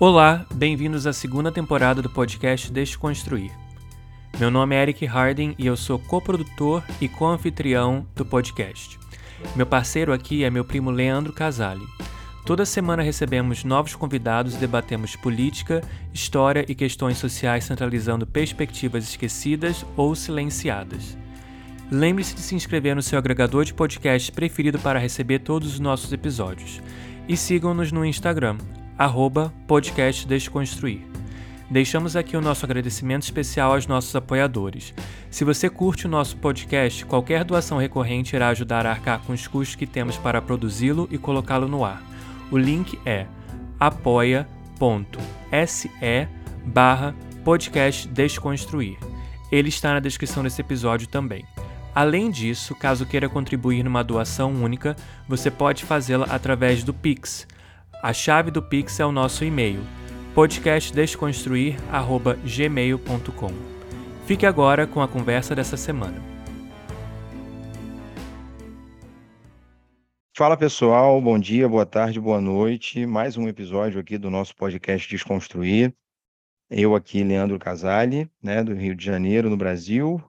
Olá, bem-vindos à segunda temporada do podcast Desconstruir. Meu nome é Eric Harding e eu sou coprodutor e co-anfitrião do podcast. Meu parceiro aqui é meu primo Leandro Casale. Toda semana recebemos novos convidados e debatemos política, história e questões sociais centralizando perspectivas esquecidas ou silenciadas. Lembre-se de se inscrever no seu agregador de podcast preferido para receber todos os nossos episódios. E sigam-nos no Instagram, arroba podcast Desconstruir. Deixamos aqui o nosso agradecimento especial aos nossos apoiadores. Se você curte o nosso podcast, qualquer doação recorrente irá ajudar a arcar com os custos que temos para produzi-lo e colocá-lo no ar. O link é apoia.se barra podcast Desconstruir. Ele está na descrição desse episódio também. Além disso, caso queira contribuir numa doação única, você pode fazê-la através do Pix, a chave do Pix é o nosso e-mail, podcastdesconstruir@gmail.com. Fique agora com a conversa dessa semana. Fala pessoal, bom dia, boa tarde, boa noite. Mais um episódio aqui do nosso podcast Desconstruir. Eu aqui, Leandro Casale, né, do Rio de Janeiro, no Brasil.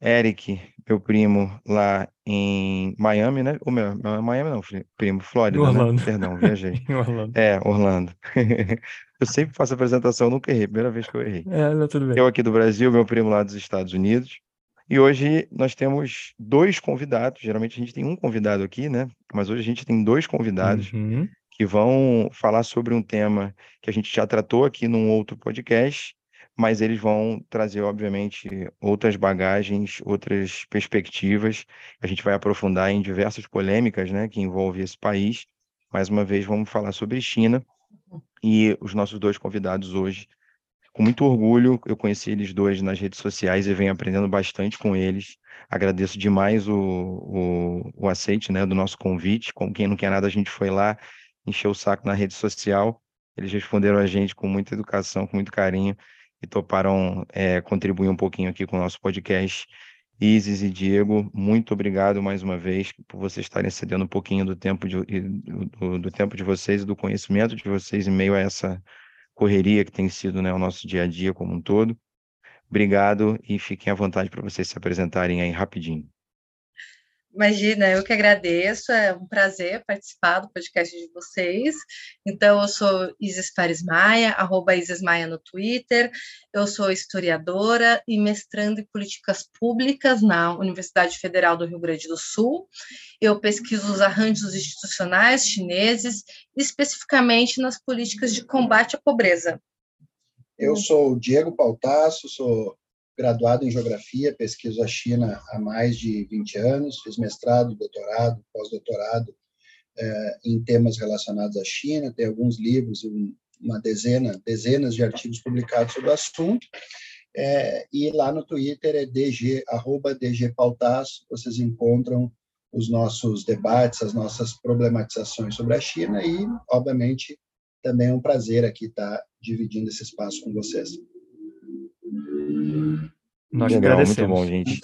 Eric, meu primo lá em Miami, né? O meu, não, Miami não, primo, Flórida, né? Orlando. Né? Perdão, viajei. Orlando. É, Orlando. eu sempre faço apresentação, nunca errei, primeira vez que eu errei. É, não, tudo bem. Eu aqui do Brasil, meu primo lá dos Estados Unidos. E hoje nós temos dois convidados. Geralmente a gente tem um convidado aqui, né? Mas hoje a gente tem dois convidados uhum. que vão falar sobre um tema que a gente já tratou aqui num outro podcast mas eles vão trazer, obviamente, outras bagagens, outras perspectivas. A gente vai aprofundar em diversas polêmicas né, que envolvem esse país. Mais uma vez, vamos falar sobre China. E os nossos dois convidados hoje, com muito orgulho, eu conheci eles dois nas redes sociais e venho aprendendo bastante com eles. Agradeço demais o, o, o aceite né, do nosso convite. Com quem não quer nada, a gente foi lá, encheu o saco na rede social. Eles responderam a gente com muita educação, com muito carinho e toparam é, contribuir um pouquinho aqui com o nosso podcast. Isis e Diego, muito obrigado mais uma vez por vocês estarem cedendo um pouquinho do tempo de, do, do, tempo de vocês e do conhecimento de vocês em meio a essa correria que tem sido né, o nosso dia a dia como um todo. Obrigado e fiquem à vontade para vocês se apresentarem aí rapidinho. Imagina, eu que agradeço, é um prazer participar do podcast de vocês. Então, eu sou Isis Paris Maia, arroba Isis Maia no Twitter, eu sou historiadora e mestrando em políticas públicas na Universidade Federal do Rio Grande do Sul. Eu pesquiso os arranjos institucionais chineses, especificamente nas políticas de combate à pobreza. Eu sou Diego Pautasso, sou graduado em Geografia, pesquiso a China há mais de 20 anos, fiz mestrado, doutorado, pós-doutorado eh, em temas relacionados à China, tem alguns livros, uma dezena, dezenas de artigos publicados sobre o assunto, eh, e lá no Twitter é dg, arroba dgpautaço, vocês encontram os nossos debates, as nossas problematizações sobre a China e, obviamente, também é um prazer aqui estar dividindo esse espaço com vocês. Nós Legal, muito agradecemos. bom, gente.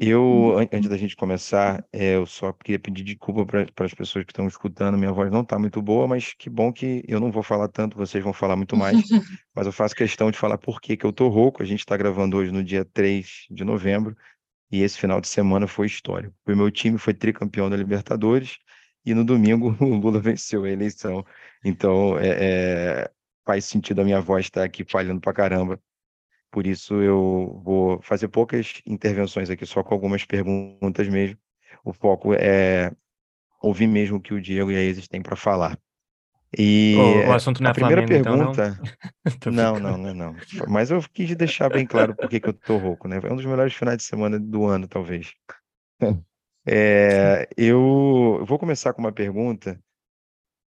Eu, an- antes da gente começar, é, eu só queria pedir desculpa para as pessoas que estão escutando. Minha voz não está muito boa, mas que bom que eu não vou falar tanto, vocês vão falar muito mais. Mas eu faço questão de falar por que que eu tô rouco. A gente está gravando hoje no dia 3 de novembro e esse final de semana foi histórico. O meu time foi tricampeão da Libertadores e no domingo o Lula venceu a eleição. Então, é, é, faz sentido a minha voz estar aqui falhando pra caramba. Por isso eu vou fazer poucas intervenções aqui, só com algumas perguntas mesmo. O foco é ouvir mesmo o que o Diego e a Isis têm para falar. E O, o assunto não a é primeira Flamengo, então, não? pergunta, Tô não, brincando. não, não, não. Mas eu quis deixar bem claro por que que eu tô rouco, né? É um dos melhores finais de semana do ano, talvez. É, eu vou começar com uma pergunta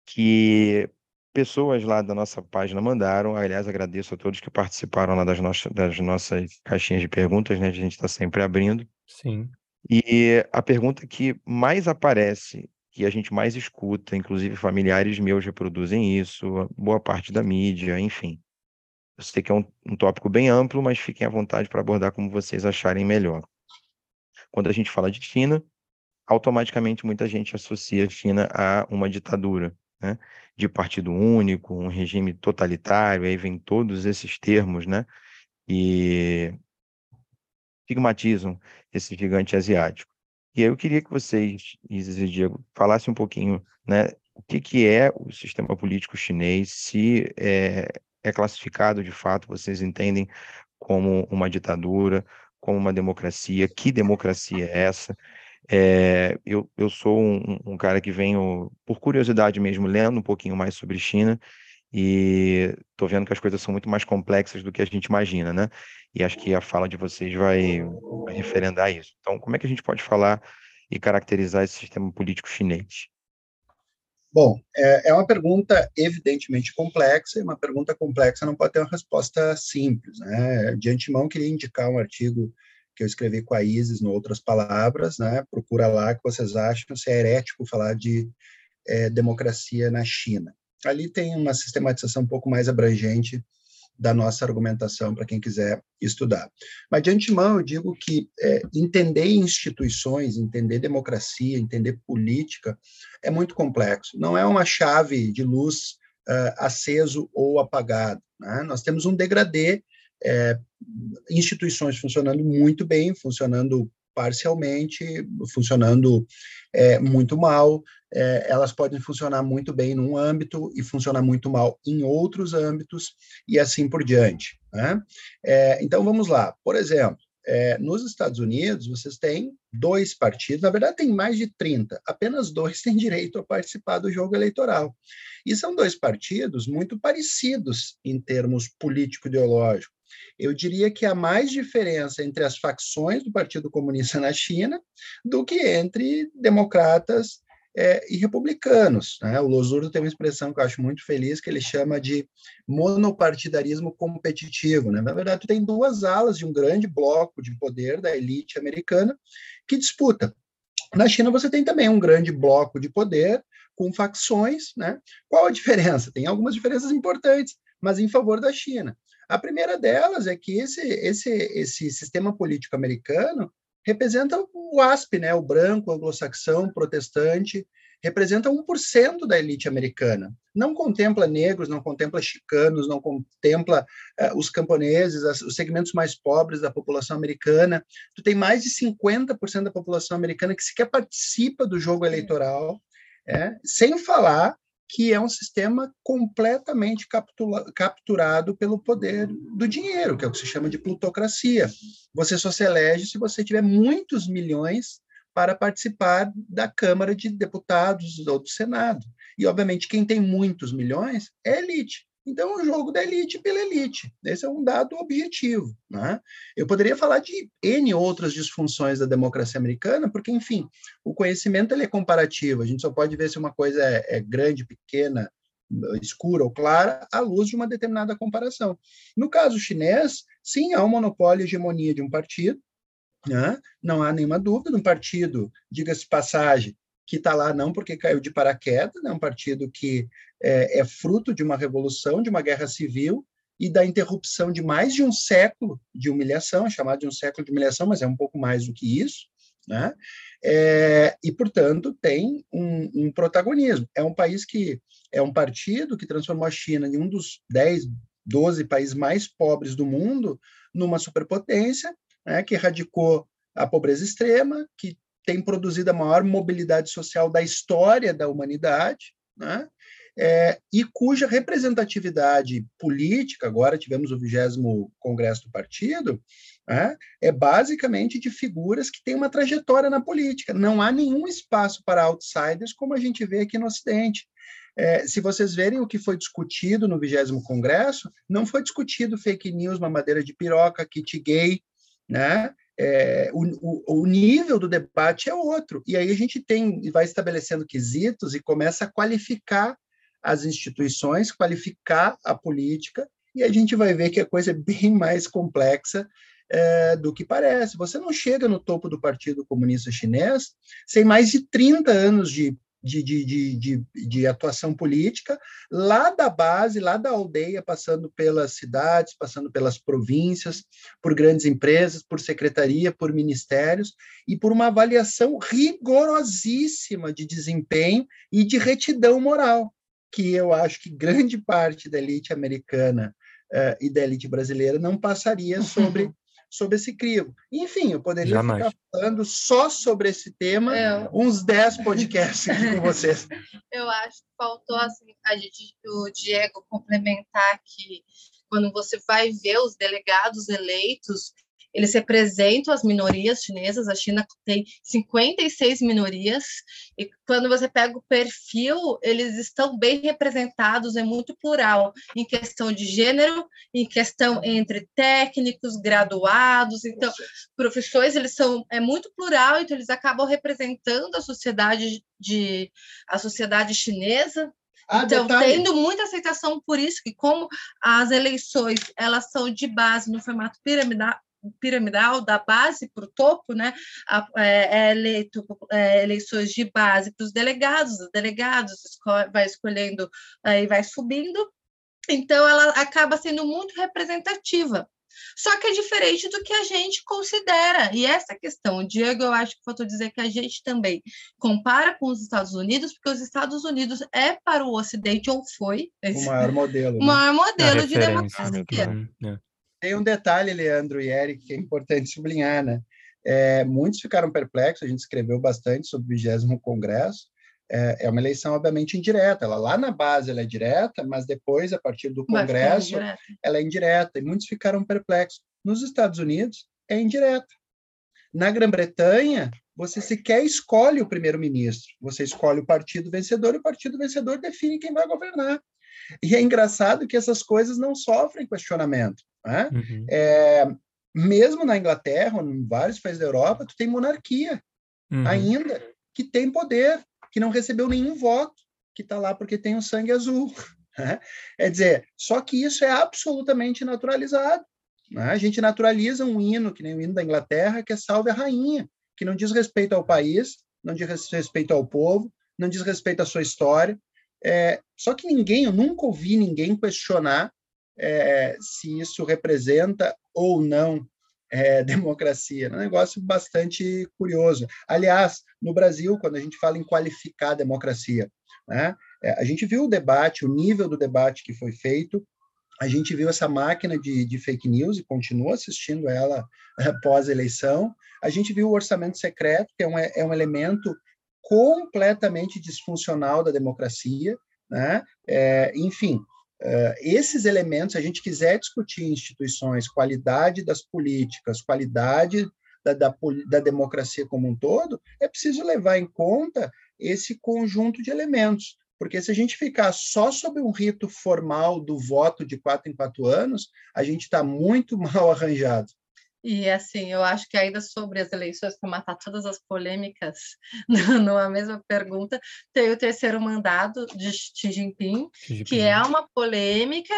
que pessoas lá da nossa página mandaram. Aliás, agradeço a todos que participaram lá das, nossas das nossas caixinhas de perguntas, né? A gente está sempre abrindo. Sim. E a pergunta que mais aparece, que a gente mais escuta, inclusive familiares meus reproduzem isso, boa parte da mídia, enfim. Eu sei que é um, um tópico bem amplo, mas fiquem à vontade para abordar como vocês acharem melhor. Quando a gente fala de China, automaticamente muita gente associa a China a uma ditadura né, de partido único, um regime totalitário, aí vem todos esses termos, né, e estigmatizam esse gigante asiático. E aí eu queria que vocês, Isis e Diego, falassem um pouquinho, né, o que, que é o sistema político chinês, se é, é classificado de fato, vocês entendem como uma ditadura, como uma democracia, que democracia é essa? É, eu, eu sou um, um, cara que venho, por curiosidade mesmo, lendo um pouquinho mais sobre China e estou vendo que as coisas são muito mais complexas do que a gente imagina, né? E acho que a fala de vocês vai, referendar isso. Então, como é que a gente pode falar e caracterizar esse sistema político chinês? Bom, é, é uma pergunta evidentemente complexa, e uma pergunta complexa não pode ter uma resposta simples. Né? De antemão, queria indicar um artigo que eu escrevi com a Isis, no Outras Palavras, né? procura lá que vocês acham se é herético falar de é, democracia na China. Ali tem uma sistematização um pouco mais abrangente da nossa argumentação para quem quiser estudar. Mas, de antemão, eu digo que é, entender instituições, entender democracia, entender política é muito complexo. Não é uma chave de luz uh, aceso ou apagado. Né? Nós temos um degradê, é, instituições funcionando muito bem, funcionando parcialmente, funcionando é, muito mal. É, elas podem funcionar muito bem num âmbito e funcionar muito mal em outros âmbitos e assim por diante. Né? É, então vamos lá. Por exemplo, é, nos Estados Unidos, vocês têm dois partidos, na verdade, tem mais de 30, apenas dois têm direito a participar do jogo eleitoral. E são dois partidos muito parecidos em termos político-ideológicos. Eu diria que há mais diferença entre as facções do Partido Comunista na China do que entre democratas é, e republicanos. Né? O Losurdo tem uma expressão que eu acho muito feliz, que ele chama de monopartidarismo competitivo. Né? Na verdade, tu tem duas alas de um grande bloco de poder da elite americana que disputa. Na China, você tem também um grande bloco de poder com facções. Né? Qual a diferença? Tem algumas diferenças importantes, mas em favor da China. A primeira delas é que esse, esse, esse sistema político americano representa o ASP, né, o branco, anglo-saxão, protestante, representa 1% da elite americana. Não contempla negros, não contempla chicanos, não contempla uh, os camponeses, as, os segmentos mais pobres da população americana. Tu tem mais de 50% da população americana que sequer participa do jogo eleitoral, é, sem falar que é um sistema completamente capturado pelo poder do dinheiro, que é o que se chama de plutocracia. Você só se elege se você tiver muitos milhões para participar da Câmara de Deputados ou do Senado. E, obviamente, quem tem muitos milhões é elite. Então, é um jogo da elite pela elite. Esse é um dado objetivo. Né? Eu poderia falar de N outras disfunções da democracia americana, porque, enfim, o conhecimento ele é comparativo. A gente só pode ver se uma coisa é, é grande, pequena, escura ou clara, à luz de uma determinada comparação. No caso chinês, sim, há um monopólio e hegemonia de um partido, né? não há nenhuma dúvida, um partido, diga-se passagem, que está lá não porque caiu de paraquedas, é né? um partido que é, é, fruto de uma revolução, de uma guerra civil e da interrupção de mais de um século de humilhação, é chamado de um século de humilhação, mas é um pouco mais do que isso, né? É, e, portanto, tem um, um, protagonismo. É um país que é um partido que transformou a China em um dos 10, 12 países mais pobres do mundo numa superpotência, né, que erradicou a pobreza extrema, que tem produzido a maior mobilidade social da história da humanidade, né? É, e cuja representatividade política, agora tivemos o vigésimo congresso do partido, né? é basicamente de figuras que têm uma trajetória na política. Não há nenhum espaço para outsiders, como a gente vê aqui no Ocidente. É, se vocês verem o que foi discutido no vigésimo congresso, não foi discutido fake news, mamadeira de piroca, kit gay, né? é, o, o, nível do debate é outro. E aí a gente tem vai estabelecendo quesitos e começa a qualificar as instituições, qualificar a política, e a gente vai ver que a coisa é bem mais complexa é, do que parece. Você não chega no topo do Partido Comunista Chinês sem mais de 30 anos de de, de, de, de, atuação política, lá da base, lá da aldeia, passando pelas cidades, passando pelas províncias, por grandes empresas, por secretaria, por ministérios, e por uma avaliação rigorosíssima de desempenho e de retidão moral. Que eu acho que grande parte da elite americana uh, e da elite brasileira não passaria sobre sobre esse crivo. Enfim, eu poderia Jamais. ficar falando só sobre esse tema é. uns 10 podcasts aqui com vocês. Eu acho que faltou assim, a gente, o Diego complementar que quando você vai ver os delegados eleitos, eles representam as minorias chinesas. A China tem 56 minorias, e quando você pega o perfil, eles estão bem representados, é muito plural, em questão de gênero, em questão entre técnicos, graduados, então, profissões, eles são, é muito plural, então eles acabam representando a sociedade de a sociedade chinesa, ah, então, detalhe. tendo muita aceitação por isso, que como as eleições elas são de base no formato piramidal, piramidal da base para o topo, né? É, é eleito é, eleições de base para os delegados, os delegados vai escolhendo e vai subindo. Então, ela acaba sendo muito representativa. Só que é diferente do que a gente considera. E essa questão, o Diego, eu acho que faltou dizer que a gente também compara com os Estados Unidos, porque os Estados Unidos é para o Ocidente, ou foi. O maior modelo. O né? maior modelo de democracia. Né? Tem um detalhe, Leandro e Eric, que é importante sublinhar, né? É, muitos ficaram perplexos, a gente escreveu bastante sobre o 20 Congresso, é, é, uma eleição, obviamente, indireta. Ela lá na base ela é direta, mas depois, a partir do Congresso, ela é indireta. E muitos ficaram perplexos. Nos Estados Unidos, é indireta. Na Grã-Bretanha, você sequer escolhe o primeiro-ministro. Você escolhe o partido vencedor e o partido vencedor define quem vai governar. E é engraçado que essas coisas não sofrem questionamento. Né? Uhum. É, mesmo na Inglaterra, em vários países da Europa, tu tem monarquia uhum. ainda, que tem poder, que não recebeu nenhum voto, que está lá porque tem o sangue azul. Né? É dizer, só que isso é absolutamente naturalizado. Né? A gente naturaliza um hino, que nem o hino da Inglaterra, que é Salve a Rainha, que não diz respeito ao país, não diz respeito ao povo, não diz respeito à sua história. É, só que ninguém, eu nunca ouvi ninguém questionar é, se isso representa ou não é, democracia. É um negócio bastante curioso. Aliás, no Brasil, quando a gente fala em qualificar a democracia, né, é, a gente viu o debate, o nível do debate que foi feito, a gente viu essa máquina de, de fake news e continua assistindo ela é, pós-eleição. A gente viu o orçamento secreto, que é um, é um elemento completamente disfuncional da democracia. Né? É, enfim, Uh, esses elementos, se a gente quiser discutir instituições, qualidade das políticas, qualidade da, da, da, democracia como um todo, é preciso levar em conta esse conjunto de elementos. Porque se a gente ficar só sob um rito formal do voto de quatro em quatro anos, a gente está muito mal arranjado. E assim, eu acho que ainda sobre as eleições, para matar todas as polêmicas numa mesma pergunta, tem o terceiro mandado de Xi Jinping, Xi Jinping, que é uma polêmica,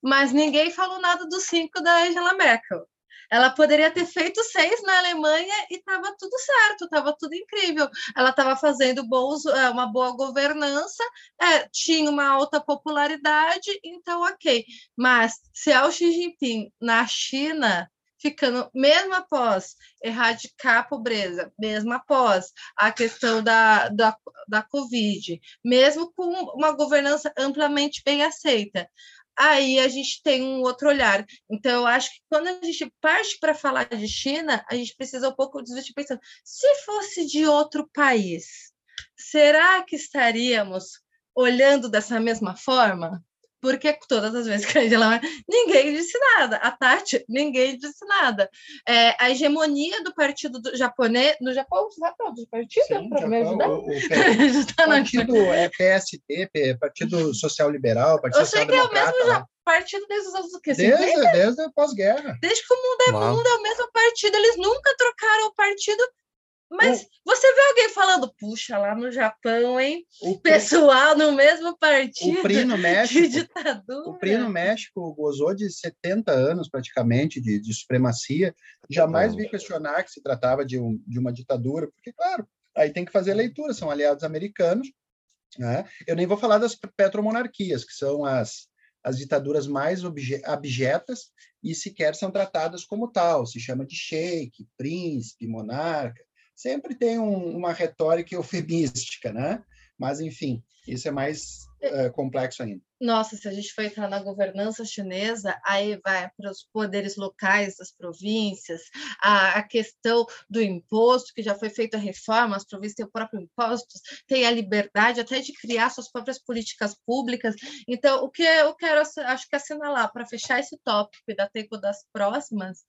mas ninguém falou nada dos cinco da Angela Merkel. Ela poderia ter feito seis na Alemanha e estava tudo certo, estava tudo incrível. Ela estava fazendo bons, é, uma boa governança, é, tinha uma alta popularidade, então ok. Mas se é o Xi Jinping na China ficando, mesmo após erradicar a pobreza, mesmo após a questão da, da, da Covid, mesmo com uma governança amplamente bem aceita, aí a gente tem um outro olhar. Então, eu acho que quando a gente parte para falar de China, a gente precisa um pouco desistir pensando, se fosse de outro país, será que estaríamos olhando dessa mesma forma? Porque todas as vezes que a Angela ninguém disse nada. A Tati, ninguém disse nada. É, a hegemonia do partido do japonês, no Japão, você sabe do partido? Para me ajudar? O, o, o partido é PST, Partido Social Liberal, Partido Eu sei que é o mesmo né? partido desde os anos do quê? Desde, desde a pós-guerra. Desde que o mundo é Uau. mundo, é o mesmo partido. Eles nunca trocaram o partido mas o... você vê alguém falando, puxa, lá no Japão, hein? O pessoal no mesmo partido. O PRI no México. De ditadura. O PRI no México gozou de 70 anos praticamente de, de supremacia. Jamais vi questionar que se tratava de, um, de uma ditadura, porque, claro, aí tem que fazer leitura, são aliados americanos. Né? Eu nem vou falar das petromonarquias, que são as, as ditaduras mais abjetas e sequer são tratadas como tal. Se chama de sheik, príncipe, monarca sempre tem um, uma retórica eufemística, né? Mas, enfim, isso é mais é, complexo ainda. Nossa, se a gente for entrar na governança chinesa, aí vai para os poderes locais das províncias, a, a, questão do imposto, que já foi feita a reforma, as províncias têm o próprio imposto, tem a liberdade até de criar suas próprias políticas públicas. Então, o que eu quero, acho que assinalar, para fechar esse tópico e dar tempo das próximas,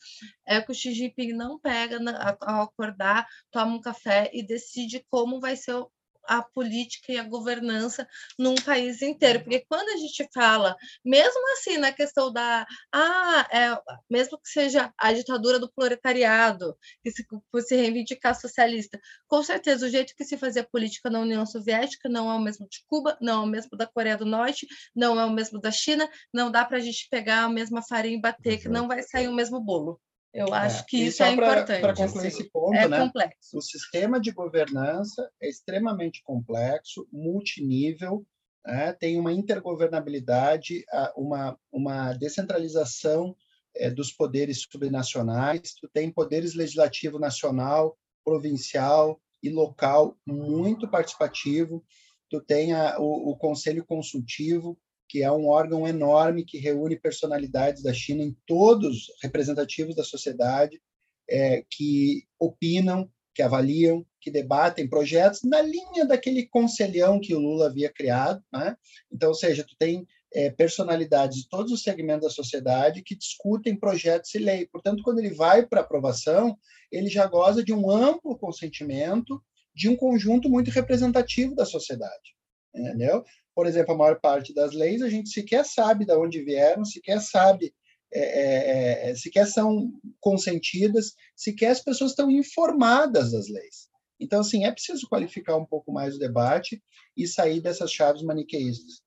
é que o Xi Jinping não pega ao acordar, toma um café e decide como vai ser o a política e a governança num país inteiro. Porque quando a gente fala, mesmo assim, na questão da. Ah, é, mesmo que seja a ditadura do proletariado, que se, por se reivindicar socialista, com certeza o jeito que se fazia política na União Soviética não é o mesmo de Cuba, não é o mesmo da Coreia do Norte, não é o mesmo da China, não dá para a gente pegar a mesma farinha e bater, que não vai sair o mesmo bolo. Eu é, acho que isso é pra, importante. Para concluir esse ponto, é né? complexo. o sistema de governança é extremamente complexo, multinível, né? tem uma intergovernabilidade, uma, uma descentralização é, dos poderes subnacionais, tu tem poderes legislativo nacional, provincial e local muito participativo, tu tem a, o, o conselho consultivo, que é um órgão enorme que reúne personalidades da China em todos representativos da sociedade, é, que opinam, que avaliam, que debatem projetos na linha daquele conselhão que o Lula havia criado. Né? Então, ou seja, tu tem é, personalidades de todos os segmentos da sociedade que discutem projetos e lei. Portanto, quando ele vai para aprovação, ele já goza de um amplo consentimento de um conjunto muito representativo da sociedade. Entendeu? Por exemplo, a maior parte das leis a gente sequer sabe de onde vieram, sequer sabe, é, é, é, sequer são consentidas, sequer as pessoas estão informadas das leis. Então, assim, é preciso qualificar um pouco mais o debate e sair dessas chaves maniqueístas.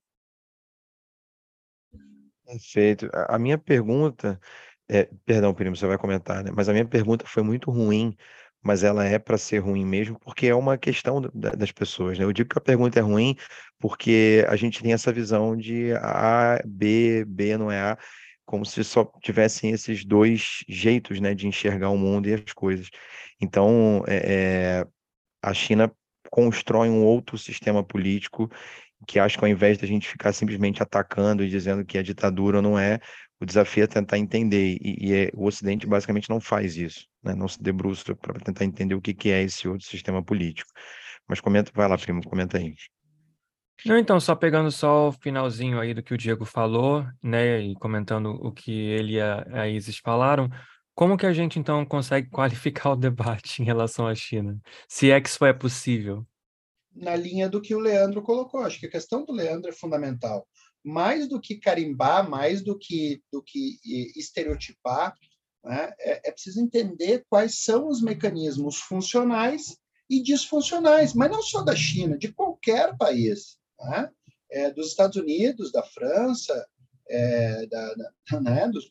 Perfeito. A minha pergunta, é, perdão, Primo, você vai comentar, né? Mas a minha pergunta foi muito ruim, mas ela é para ser ruim mesmo, porque é uma questão das pessoas, né? Eu digo que a pergunta é ruim porque a gente tem essa visão de A, B, B não é A, como se só tivessem esses dois jeitos, né, de enxergar o mundo e as coisas. Então, é, é a China constrói um outro sistema político que acho que ao invés da gente ficar simplesmente atacando e dizendo que a ditadura não é, o desafio é tentar entender, e, e é, o Ocidente basicamente não faz isso, né? não se debruça para tentar entender o que, que é esse outro sistema político. Mas comenta, vai lá, primo, comenta aí. Não, então, só pegando só o finalzinho aí do que o Diego falou, né, e comentando o que ele e a, Isis falaram, como que a gente então consegue qualificar o debate em relação à China? Se é que isso é possível? Na linha do que o Leandro colocou, acho que a questão do Leandro é fundamental mais do que carimbar, mais do que, do que estereotipar, né, é, é preciso entender quais são os mecanismos funcionais e disfuncionais, mas não só da China, de qualquer país, né? é, dos Estados Unidos, da França, é, da, da, né, dos,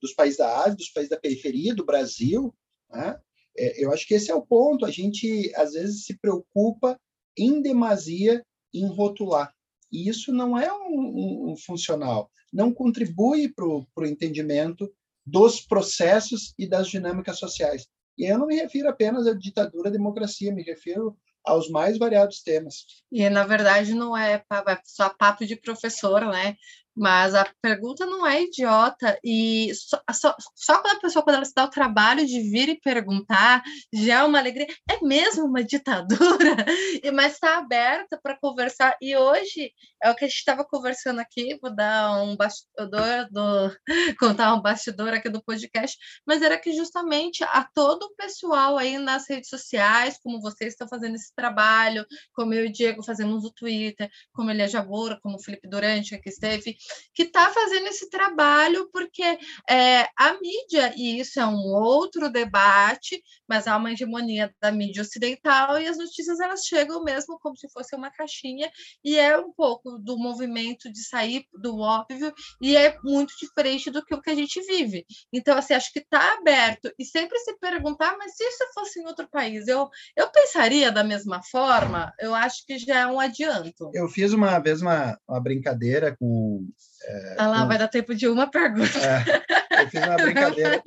dos, países da Ásia, dos países da periferia, do Brasil. Né? É, eu acho que esse é o ponto. A gente, às vezes, se preocupa em demasia em rotular. E isso não é um, um, um funcional, não contribui para o entendimento dos processos e das dinâmicas sociais. E eu não me refiro apenas à ditadura à democracia, me refiro aos mais variados temas. E, na verdade, não é só papo de professor, né? Mas a pergunta não é idiota, e só, só, só, quando a pessoa, quando ela se dá o trabalho de vir e perguntar, já é uma alegria. É mesmo uma ditadura, mas está aberta para conversar. E hoje é o que a gente estava conversando aqui, vou dar um bastidor, do, contar um bastidor aqui do podcast, mas era que justamente a todo o pessoal aí nas redes sociais, como vocês estão fazendo esse trabalho, como eu e o Diego fazemos no Twitter, como Elia Jabora, como o Felipe Durante que esteve, que está fazendo esse trabalho, porque é, a mídia, e isso é um outro debate, mas há uma hegemonia da mídia ocidental e as notícias elas chegam mesmo como se fosse uma caixinha, e é um pouco do movimento de sair do óbvio, e é muito diferente do que o que a gente vive. Então, assim, acho que está aberto, e sempre se perguntar, mas se isso fosse em outro país, eu, eu pensaria da mesma forma? Eu acho que já é um adianto. Eu fiz uma vez uma, uma brincadeira com é, ah lá, com... vai dar tempo de uma pergunta. É, eu fiz uma brincadeira.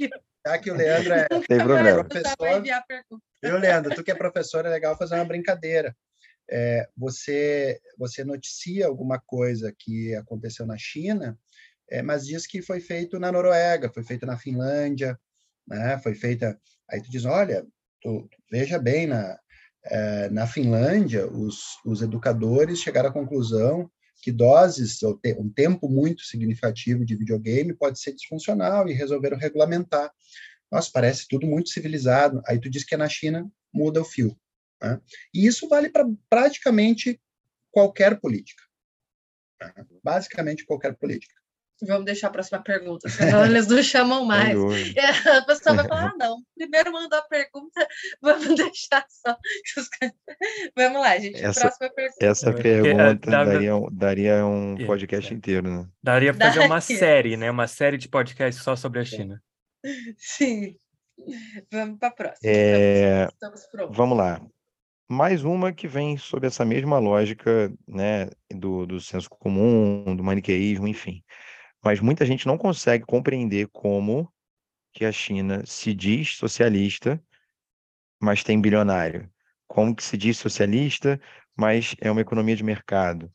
Já que o Leandro é Tem problema. professor. Viu, Leandro? Tu que é professor, é legal fazer uma brincadeira. é, você, você noticia alguma coisa que aconteceu na China, é, mas diz que foi feito na Noruega, foi feito na Finlândia, né? foi feita. Aí tu diz: olha, tu, veja bem, na, é, na Finlândia, os, os educadores chegaram à conclusão que doses, ou te, um tempo muito significativo de videogame pode ser disfuncional e resolveram regulamentar. Nossa, parece tudo muito civilizado. Aí tu diz que é na China, muda o fio. Né? E isso vale para praticamente qualquer política. Né? Basicamente qualquer política. Vamos deixar a próxima pergunta, senão eles não chamam mais. a pessoa vai falar: ah, não, primeiro mandou a pergunta, vamos deixar só. vamos lá, gente. Essa, próxima pergunta. Essa pergunta daria, daria um podcast é. inteiro, né? Daria para fazer uma série, né? Uma série de podcasts só sobre a China. Sim. Vamos para a próxima. É... Estamos, estamos vamos lá. Mais uma que vem sob essa mesma lógica né, do, do senso comum, do maniqueísmo, enfim mas muita gente não consegue compreender como que a China se diz socialista, mas tem bilionário. Como que se diz socialista, mas é uma economia de mercado.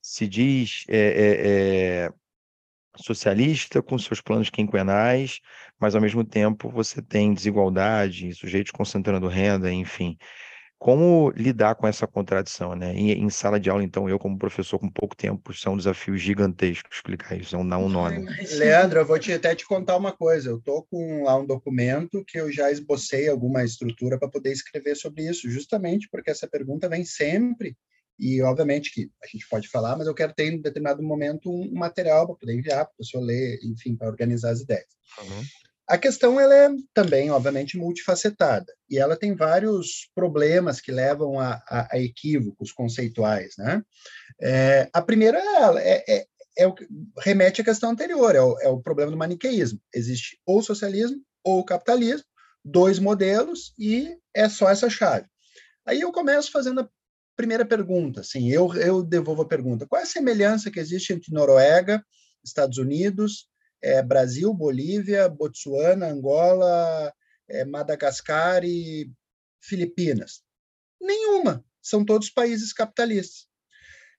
Se diz é, é, é, socialista com seus planos quinquenais, mas ao mesmo tempo você tem desigualdade, sujeitos concentrando renda, enfim. Como lidar com essa contradição, né? Em, em, sala de aula, então, eu, como professor com pouco tempo, isso é um desafio gigantesco explicar isso, é um dar um nó. Né? Leandro, eu vou te, até te contar uma coisa. Eu estou com lá um documento que eu já esbocei alguma estrutura para poder escrever sobre isso, justamente porque essa pergunta vem sempre e, obviamente, que a gente pode falar, mas eu quero ter, em determinado momento, um material para poder enviar, para o professor ler, enfim, para organizar as ideias. Uhum. A questão ela é também, obviamente, multifacetada e ela tem vários problemas que levam a, a, a equívocos conceituais. Né? É, a primeira é, é, é, o que remete à questão anterior, é o, é o problema do maniqueísmo. Existe ou socialismo ou capitalismo, dois modelos e é só essa chave. Aí eu começo fazendo a primeira pergunta, assim, eu, eu devolvo a pergunta, qual é a semelhança que existe entre Noruega, Estados Unidos, é, Brasil, Bolívia, Botsuana, Angola, é, Madagascar e Filipinas? Nenhuma. São todos países capitalistas.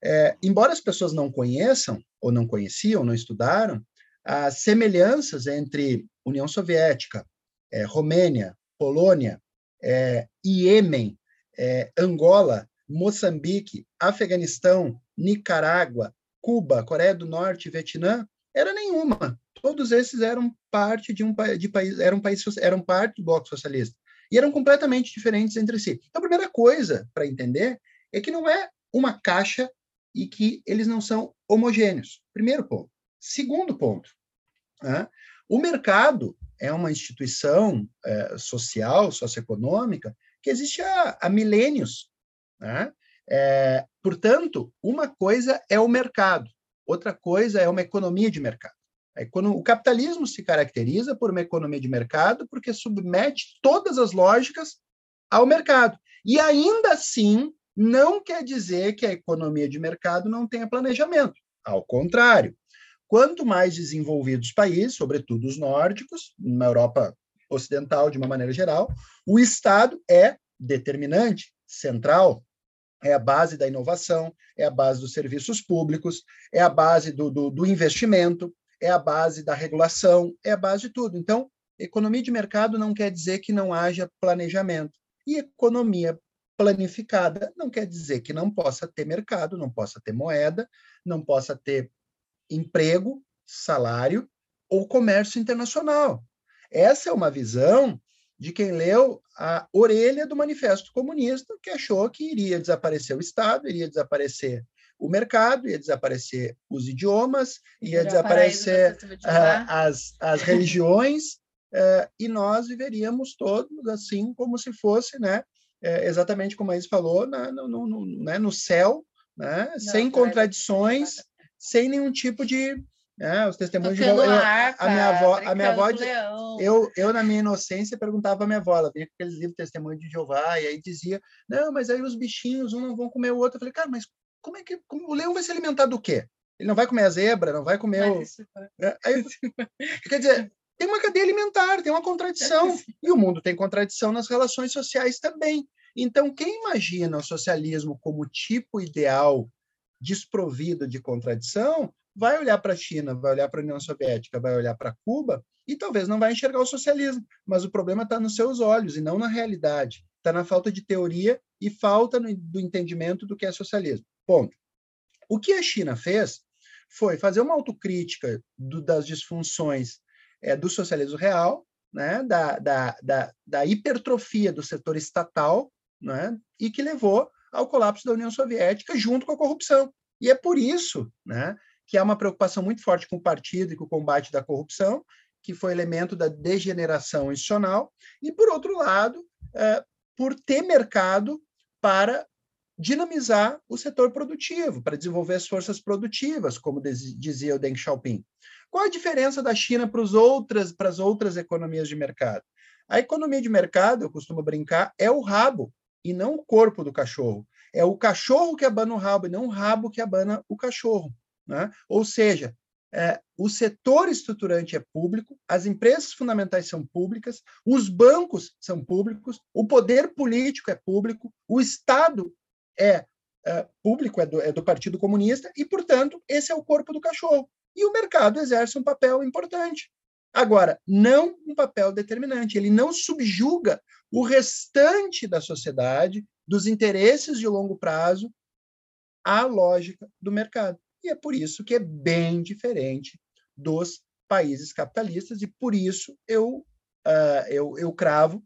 É, embora as pessoas não conheçam, ou não conheciam, não estudaram, as semelhanças entre União Soviética, é, Romênia, Polônia, é, Iêmen, é, Angola, Moçambique, Afeganistão, Nicarágua, Cuba, Coreia do Norte Vietnã era nenhuma. Todos esses eram parte de um de país, eram país, eram parte do bloco socialista e eram completamente diferentes entre si. Então, a primeira coisa para entender é que não é uma caixa e que eles não são homogêneos. Primeiro ponto. Segundo ponto, né? o mercado é uma instituição é, social, socioeconômica, que existe há, há milênios. Né? É, portanto, uma coisa é o mercado, outra coisa é uma economia de mercado. O capitalismo se caracteriza por uma economia de mercado porque submete todas as lógicas ao mercado. E ainda assim, não quer dizer que a economia de mercado não tenha planejamento. Ao contrário, quanto mais desenvolvidos os países, sobretudo os nórdicos, na Europa ocidental de uma maneira geral, o Estado é determinante, central, é a base da inovação, é a base dos serviços públicos, é a base do, do, do investimento, é a base da regulação, é a base de tudo. Então, economia de mercado não quer dizer que não haja planejamento. E economia planificada não quer dizer que não possa ter mercado, não possa ter moeda, não possa ter emprego, salário ou comércio internacional. Essa é uma visão de quem leu a orelha do Manifesto Comunista, que achou que iria desaparecer o Estado, iria desaparecer o mercado, ia desaparecer os idiomas, ia desaparecer uh, as, as religiões, uh, e nós viveríamos todos assim como se fosse, né, uh, exatamente como a Isa falou, na, no, no, né, no céu, né, Não, sem contradições, sem nenhum tipo de né, os testemunhos de eu, a minha avó, a minha avó, eu, eu na minha inocência perguntava à minha avó, ela vinha com aqueles livros Testemunho de Jeová e aí dizia, não, mas aí os bichinhos um não vão comer o outro. Eu falei, cara, mas como é que como, o leão vai se alimentar do quê? Ele não vai comer a zebra, não vai comer o. É, aí, quer dizer, tem uma cadeia alimentar, tem uma contradição. E o mundo tem contradição nas relações sociais também. Então, quem imagina o socialismo como tipo ideal desprovido de contradição, vai olhar para a China, vai olhar para a União Soviética, vai olhar para Cuba e talvez não vai enxergar o socialismo. Mas o problema está nos seus olhos e não na realidade. Está na falta de teoria e falta do entendimento do que é socialismo. Ponto. O que a China fez foi fazer uma autocrítica do, das disfunções é, do socialismo real, né, da, da, da, da hipertrofia do setor estatal, né, e que levou ao colapso da União Soviética junto com a corrupção. E é por isso né, que há uma preocupação muito forte com o partido e com o combate da corrupção, que foi elemento da degeneração institucional, e, por outro lado, é, por ter mercado para dinamizar o setor produtivo, para desenvolver as forças produtivas, como dizia o Deng Xiaoping. Qual a diferença da China para, outras, para as outras economias de mercado? A economia de mercado, eu costumo brincar, é o rabo e não o corpo do cachorro. É o cachorro que abana o rabo e não o rabo que abana o cachorro. Né? Ou seja, é, o setor estruturante é público, as empresas fundamentais são públicas, os bancos são públicos, o poder político é público, o Estado é, é público, é do, é do Partido Comunista, e, portanto, esse é o corpo do cachorro. E o mercado exerce um papel importante. Agora, não um papel determinante, ele não subjuga o restante da sociedade, dos interesses de longo prazo, à lógica do mercado. E é por isso que é bem diferente dos países capitalistas, e por isso eu, uh, eu, eu cravo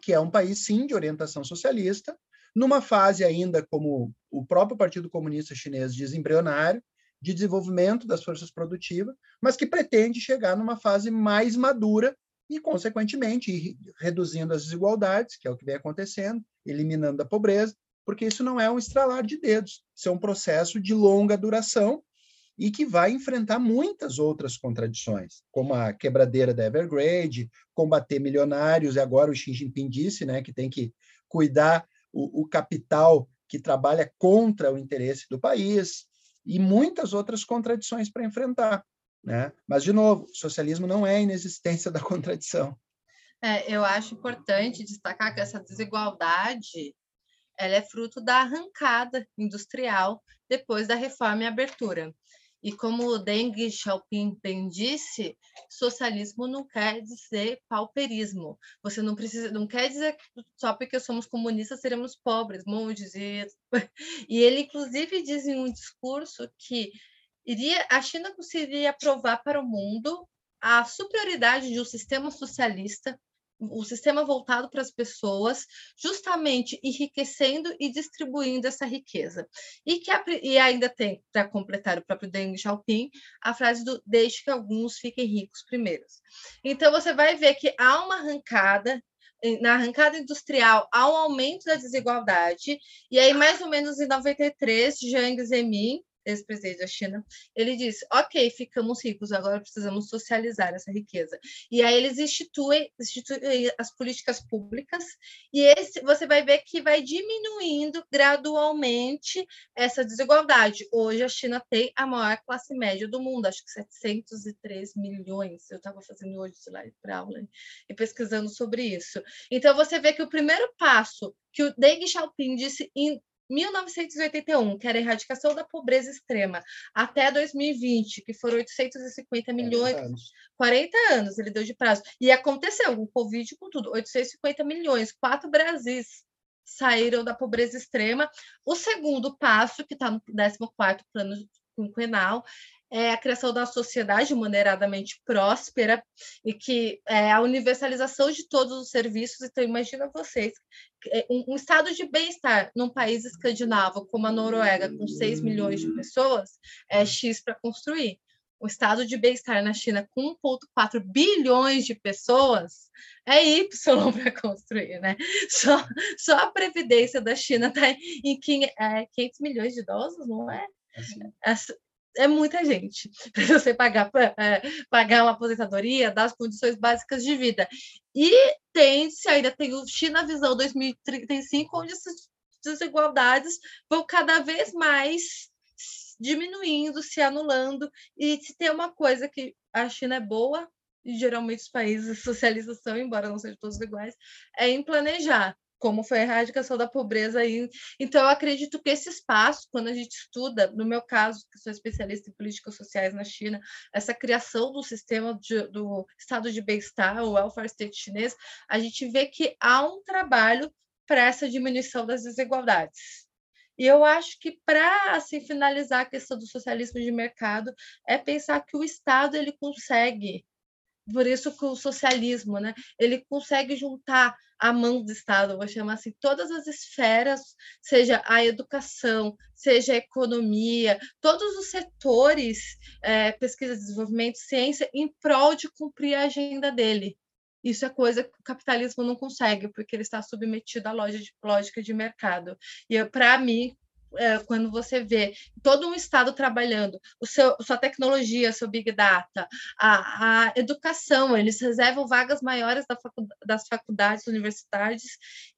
que é um país, sim, de orientação socialista, numa fase ainda, como o próprio Partido Comunista Chinês diz, embrionário, de desenvolvimento das forças produtivas, mas que pretende chegar numa fase mais madura e, consequentemente, reduzindo as desigualdades, que é o que vem acontecendo, eliminando a pobreza, porque isso não é um estralar de dedos, isso é um processo de longa duração e que vai enfrentar muitas outras contradições, como a quebradeira da Evergrande, combater milionários, e agora o Xi Jinping disse né, que tem que cuidar o, o capital que trabalha contra o interesse do país, e muitas outras contradições para enfrentar. Né? Mas, de novo, socialismo não é a inexistência da contradição. É, eu acho importante destacar que essa desigualdade ela é fruto da arrancada industrial depois da reforma e abertura. E como Deng Xiaoping disse, socialismo não quer dizer pauperismo. Você não precisa, não quer dizer só porque somos comunistas seremos pobres, monges. E, e ele inclusive diz em um discurso que iria a China conseguiria provar para o mundo a superioridade de um sistema socialista o sistema voltado para as pessoas, justamente enriquecendo e distribuindo essa riqueza. E, que a, e ainda tem, para completar o próprio Deng Xiaoping, a frase do deixe que alguns fiquem ricos primeiros. Então, você vai ver que há uma arrancada na arrancada industrial há um aumento da desigualdade, e aí, mais ou menos em 93, Jiang Zemin, ex-presidente da China, ele disse: ok, ficamos ricos, agora precisamos socializar essa riqueza. E aí eles instituem, instituem as políticas públicas, e esse, você vai ver que vai diminuindo gradualmente essa desigualdade. Hoje a China tem a maior classe média do mundo, acho que 703 milhões. Eu estava fazendo hoje slide para aula e pesquisando sobre isso. Então você vê que o primeiro passo que o Deng Xiaoping disse em 1981, que era a erradicação da pobreza extrema, até 2020, que foram 850 milhões, 40 anos. 40 anos ele deu de prazo. E aconteceu, com o Covid com tudo, 850 milhões, quatro Brasis saíram da pobreza extrema. O segundo passo, que está no 14º plano quinquenal, é a criação da sociedade maneiradamente próspera e que é a universalização de todos os serviços. Então, imagina vocês, é, um, um estado de bem-estar num país escandinavo como a Noruega, com 6 milhões de pessoas, é X para construir. O estado de bem-estar na China com 1,4 bilhões de pessoas é Y para construir, né? Só, só a previdência da China está em 500 é, milhões de idosos, não é? Assim é muita gente para você pagar, é, pagar uma aposentadoria, dar as condições básicas de vida. E tem-se, ainda tem o China Visão 2035, onde essas desigualdades vão cada vez mais diminuindo, se anulando. E se tem uma coisa que a China é boa, e geralmente os países socialistas são, embora não sejam todos iguais, é em planejar. Como foi a erradicação da pobreza. Aí. Então, eu acredito que esse espaço, quando a gente estuda, no meu caso, que sou especialista em políticas sociais na China, essa criação do sistema de, do estado de bem-estar, o welfare state chinês, a gente vê que há um trabalho para essa diminuição das desigualdades. E eu acho que para assim, finalizar a questão do socialismo de mercado é pensar que o Estado ele consegue por isso que o socialismo, né, ele consegue juntar a mão do Estado, vou chamar assim, todas as esferas, seja a educação, seja a economia, todos os setores, é, pesquisa, desenvolvimento, ciência, em prol de cumprir a agenda dele. Isso é coisa que o capitalismo não consegue, porque ele está submetido à lógica de mercado. E para mim, quando você vê todo um estado trabalhando, o seu, sua tecnologia, seu big data, a, a educação, eles reservam vagas maiores da facu, das faculdades universitárias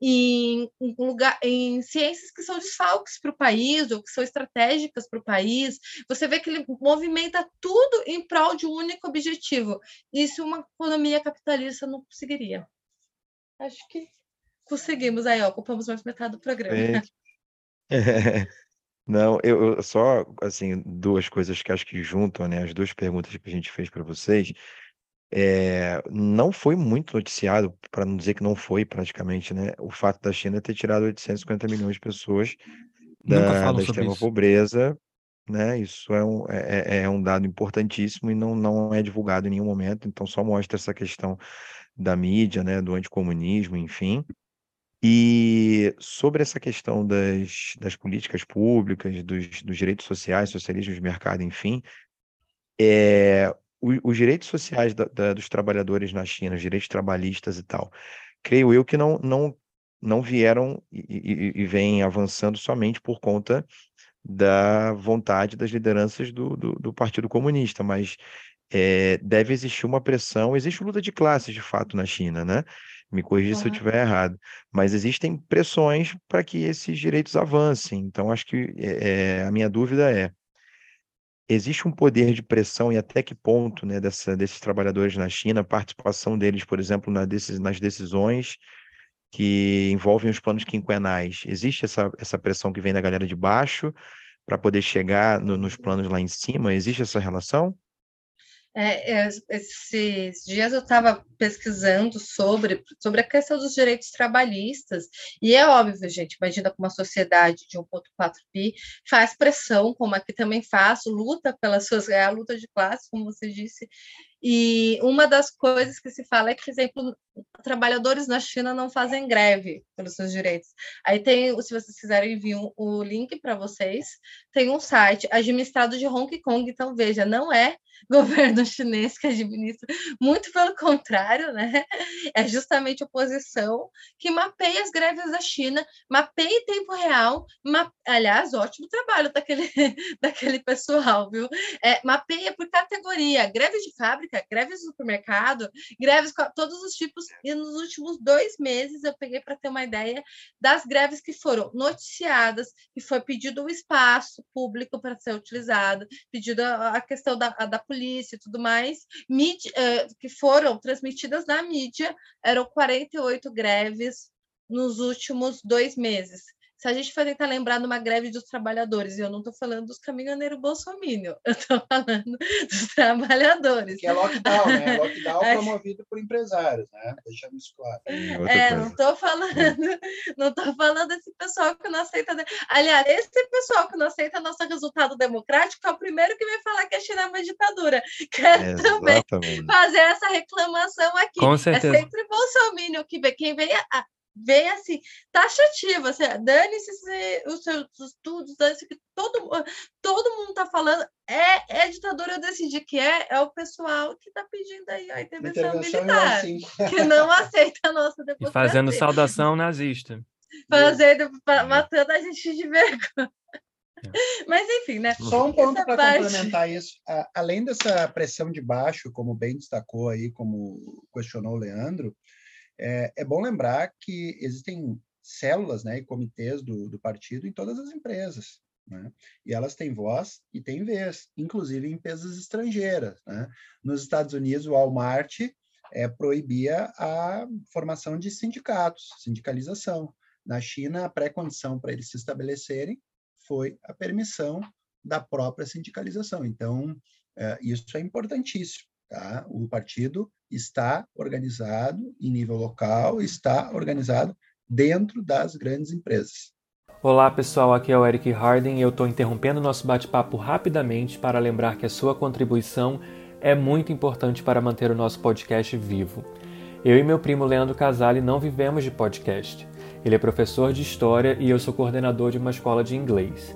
em, em, lugar, em ciências que são desfalques para o país ou que são estratégicas para o país. Você vê que ele movimenta tudo em prol de um único objetivo. Isso uma economia capitalista não conseguiria. Acho que conseguimos aí, ó, ocupamos mais metade do programa. É. Não, eu, eu só, assim, duas coisas que acho que juntam, né? As duas perguntas que a gente fez para vocês. É, não foi muito noticiado, para não dizer que não foi praticamente, né? O fato da China ter tirado 850 milhões de pessoas da, da extrema pobreza, né? Isso é um, é, é, é um dado importantíssimo e não, não é divulgado em nenhum momento, então só mostra essa questão da mídia, né? Do anticomunismo, enfim. E sobre essa questão das, das políticas públicas, dos, dos direitos sociais, socialismo de mercado, enfim, é, os, os direitos sociais da, da, dos trabalhadores na China, os direitos trabalhistas e tal, creio eu que não, não, não vieram e, e, e vêm avançando somente por conta da vontade das lideranças do, do, do Partido Comunista, mas é, deve existir uma pressão, existe luta de classes de fato na China, né? Me corrija se eu estiver errado. Mas existem pressões para que esses direitos avancem. Então, acho que é, a minha dúvida é: existe um poder de pressão e até que ponto né, dessa, desses trabalhadores na China, a participação deles, por exemplo, na decis, nas decisões que envolvem os planos quinquenais? Existe essa, essa pressão que vem da galera de baixo para poder chegar no, nos planos lá em cima? Existe essa relação? É, é, esses dias eu estava pesquisando sobre, sobre a questão dos direitos trabalhistas, e é óbvio, gente, imagina que uma sociedade de 1.4 pi faz pressão, como aqui também faço, luta pelas suas, é a luta de classe, como você disse, e uma das coisas que se fala é que, por exemplo, trabalhadores na China não fazem greve pelos seus direitos. Aí tem, se vocês quiserem enviar o link para vocês, tem um site administrado de Hong Kong, então veja, não é governo chinês que administra, muito pelo contrário, né? É justamente oposição que mapeia as greves da China, mapeia em tempo real, aliás, ótimo trabalho daquele, daquele pessoal, viu? É, mapeia por categoria, greve de fábrica, greves de supermercado, greves todos os tipos, e nos últimos dois meses eu peguei para ter uma ideia das greves que foram noticiadas, que foi pedido o um espaço público para ser utilizado, pedido a, a questão da, a, da polícia e tudo mais, mídia, eh, que foram transmitidas na mídia, eram 48 greves nos últimos dois meses. Se a gente for tentar lembrar numa greve dos trabalhadores, e eu não estou falando dos caminhoneiros bolsominion, eu estou falando dos trabalhadores. Que é lockdown, né? Lockdown é. promovido por empresários, né? Deixando isso claro. É, é não estou falando, não estou falando desse pessoal que não aceita. Aliás, esse pessoal que não aceita nosso resultado democrático é o primeiro que vem falar que a China é uma ditadura. Quero é, também fazer essa reclamação aqui. Com certeza. É sempre bolsominion que vem. Quem vem a, bem assim, taxativa, assim, dane-se os seus estudos, dane-se que todo, todo mundo está falando, é, é ditadura, eu decidi que é, é o pessoal que está pedindo aí a intervenção, intervenção militar, assim. que não aceita a nossa democracia. E fazendo saudação nazista. Fazendo, matando a gente de vergonha. É. Mas enfim, né? Só um ponto para parte... complementar isso. além dessa pressão de baixo, como bem destacou aí, como questionou o Leandro, é, é bom lembrar que existem células né, e comitês do, do partido em todas as empresas. Né? E elas têm voz e têm vez, inclusive em empresas estrangeiras. Né? Nos Estados Unidos, o Walmart é, proibia a formação de sindicatos, sindicalização. Na China, a pré-condição para eles se estabelecerem foi a permissão da própria sindicalização. Então, é, isso é importantíssimo. Tá? O partido está organizado em nível local, está organizado dentro das grandes empresas. Olá pessoal, aqui é o Eric Harden e eu estou interrompendo nosso bate-papo rapidamente para lembrar que a sua contribuição é muito importante para manter o nosso podcast vivo. Eu e meu primo Leandro Casale não vivemos de podcast. Ele é professor de história e eu sou coordenador de uma escola de inglês.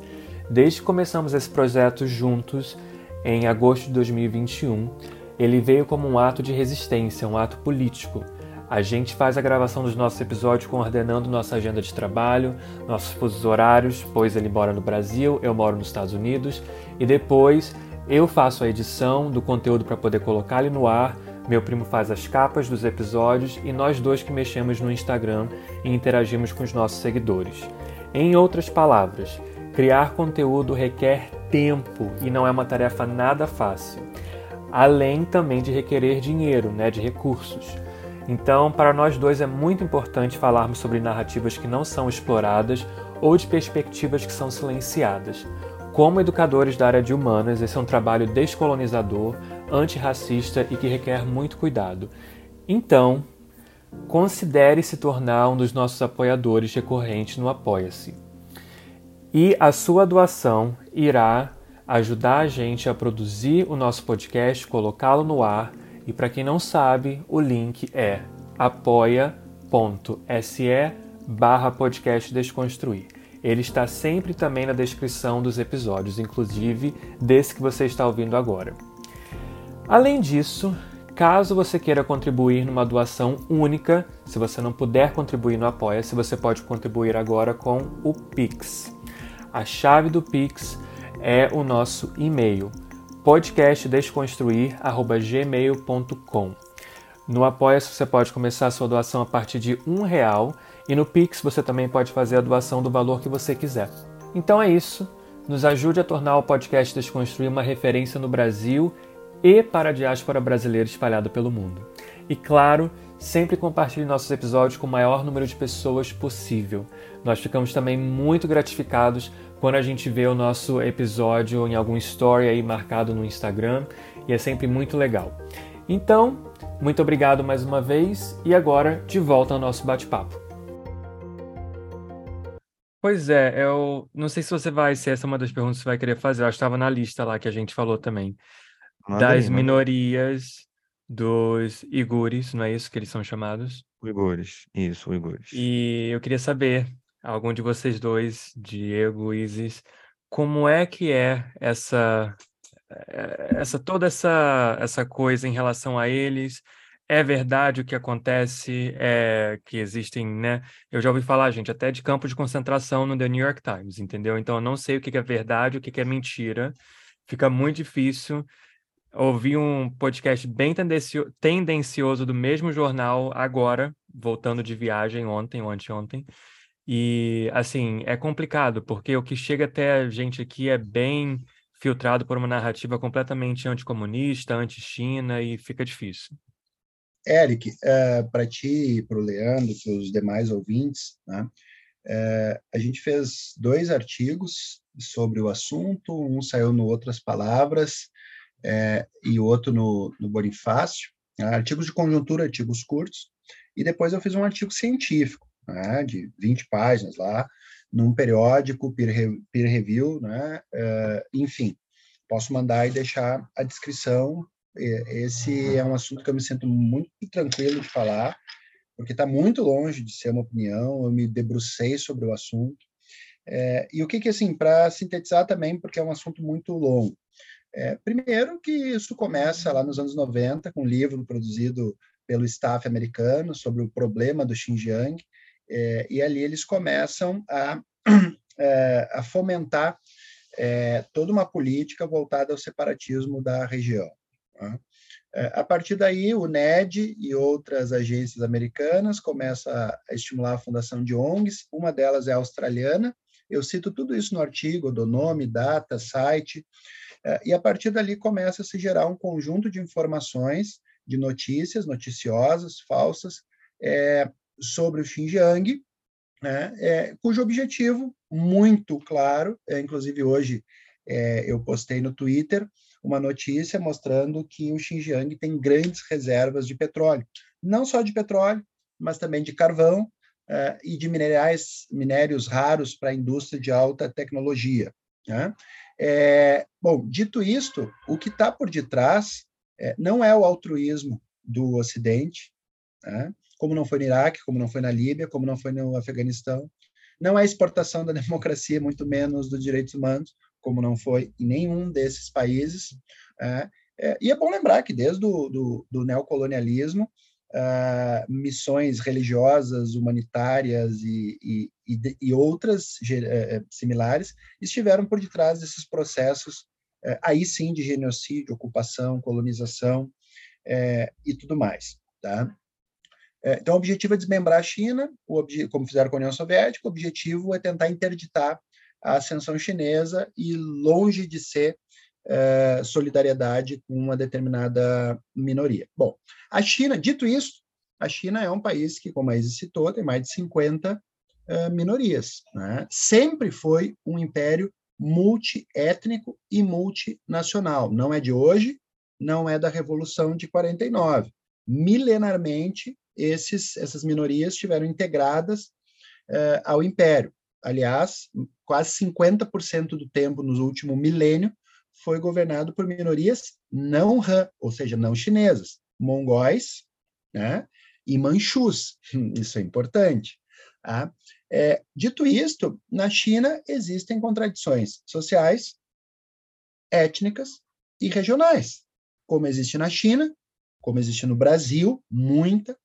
Desde que começamos esse projeto juntos, em agosto de 2021, ele veio como um ato de resistência, um ato político. A gente faz a gravação dos nossos episódios coordenando nossa agenda de trabalho, nossos fusos horários, pois ele mora no Brasil, eu moro nos Estados Unidos, e depois eu faço a edição do conteúdo para poder colocar ele no ar, meu primo faz as capas dos episódios e nós dois que mexemos no Instagram e interagimos com os nossos seguidores. Em outras palavras, criar conteúdo requer tempo e não é uma tarefa nada fácil. Além também de requerer dinheiro, né, de recursos. Então, para nós dois é muito importante falarmos sobre narrativas que não são exploradas ou de perspectivas que são silenciadas. Como educadores da área de humanas, esse é um trabalho descolonizador, antirracista e que requer muito cuidado. Então, considere se tornar um dos nossos apoiadores recorrentes no Apoia-se. E a sua doação irá ajudar a gente a produzir o nosso podcast, colocá-lo no ar. E para quem não sabe, o link é apoia.se barra podcast desconstruir. Ele está sempre também na descrição dos episódios, inclusive desse que você está ouvindo agora. Além disso, caso você queira contribuir numa doação única, se você não puder contribuir no Apoia-se, você pode contribuir agora com o Pix. A chave do Pix é o nosso e-mail podcastdesconstruir@gmail.com. No Apoia-se você pode começar a sua doação a partir de um real e no Pix você também pode fazer a doação do valor que você quiser. Então é isso. Nos ajude a tornar o podcast Desconstruir uma referência no Brasil e para a diáspora brasileira espalhada pelo mundo. E claro, sempre compartilhe nossos episódios com o maior número de pessoas possível. Nós ficamos também muito gratificados quando a gente vê o nosso episódio em algum story aí marcado no Instagram e é sempre muito legal. Então, muito obrigado mais uma vez e agora de volta ao nosso bate-papo. Pois é, eu não sei se você vai, se essa é uma das perguntas que você vai querer fazer. Eu estava na lista lá que a gente falou também. Manda das aí, minorias, dos igures, não é isso que eles são chamados? Uigures, isso, uigures. E eu queria saber, algum de vocês dois, Diego, Isis, como é que é essa, eh, essa toda essa, essa coisa em relação a eles? é verdade o que acontece, é que existem, né? Eu já ouvi falar, gente, até de campo de concentração no The New York Times, entendeu? Então eu não sei o que é verdade, o que é mentira. Fica muito difícil. Ouvi um podcast bem tendencio tendencioso do mesmo jornal agora, voltando de viagem ontem ou anteontem. E, assim, é complicado, porque o que chega até a gente aqui é bem filtrado por uma narrativa completamente anticomunista, anti-China, e fica difícil. Eric, é, para ti, para o Leandro, para os demais ouvintes, né, é, a gente fez dois artigos sobre o assunto, um saiu no Outras Palavras é, e o outro no, no Bonifácio, né, artigos de conjuntura, artigos curtos, e depois eu fiz um artigo científico, né, de 20 páginas lá, num periódico peer, peer review, né, enfim, posso mandar e deixar a descrição esse é um assunto que eu me sinto muito tranquilo de falar, porque está muito longe de ser uma opinião, eu me debrucei sobre o assunto. É, e o que que, assim, para sintetizar também, porque é um assunto muito longo. É, primeiro que isso começa lá nos anos 90, com um livro produzido pelo staff americano sobre o problema do Xinjiang, é, e ali eles começam a, é, a fomentar é, toda uma política voltada ao separatismo da região. Tá? É, a partir daí, o NED e outras agências americanas começam a estimular a fundação de ONGs, uma delas é australiana, eu cito tudo isso no artigo, do nome, data, site, é, e a partir dali começa a se gerar um conjunto de informações de notícias noticiosas, falsas, é, sobre o Xinjiang, né, é, cujo objetivo muito claro, é, inclusive hoje é, eu postei no Twitter uma notícia mostrando que o Xinjiang tem grandes reservas de petróleo, não só de petróleo, mas também de carvão uh, e de minerais, minérios raros para a indústria de alta tecnologia. Né? É, bom, dito isto, o que está por detrás é, não é o altruísmo do Ocidente, né? Como não foi no Iraque, como não foi na Líbia, como não foi no Afeganistão, não é exportação da democracia, muito menos dos direitos humanos, como não foi em nenhum desses países. É, é, e é bom lembrar que desde o do, do neocolonialismo, uh, missões religiosas, humanitárias e, e, e, e outras uh, similares estiveram por detrás desses processos, aí sim, de genocídio, ocupação, colonização e tudo mais. Tá? Então, o objetivo é desmembrar a China, como fizeram com a União Soviética, o objetivo é tentar interditar a ascensão chinesa e, longe de ser é, solidariedade com uma determinada minoria. Bom, a China, dito isso, a China é um país que, como a Isis citou, tem mais de 50 é, minorias. Né? Sempre foi um império multiétnico e multinacional. Não é de hoje, não é da Revolução de 49. Milenarmente, esses, essas minorias estiveram integradas uh, ao império. Aliás, quase 50% do tempo no último milênio foi governado por minorias não Han, ou seja, não chinesas, mongóis né, e manchus. Isso é importante. Tá? É, dito isto, na China existem contradições sociais, étnicas e regionais, como existe na China, como existe no Brasil, muita.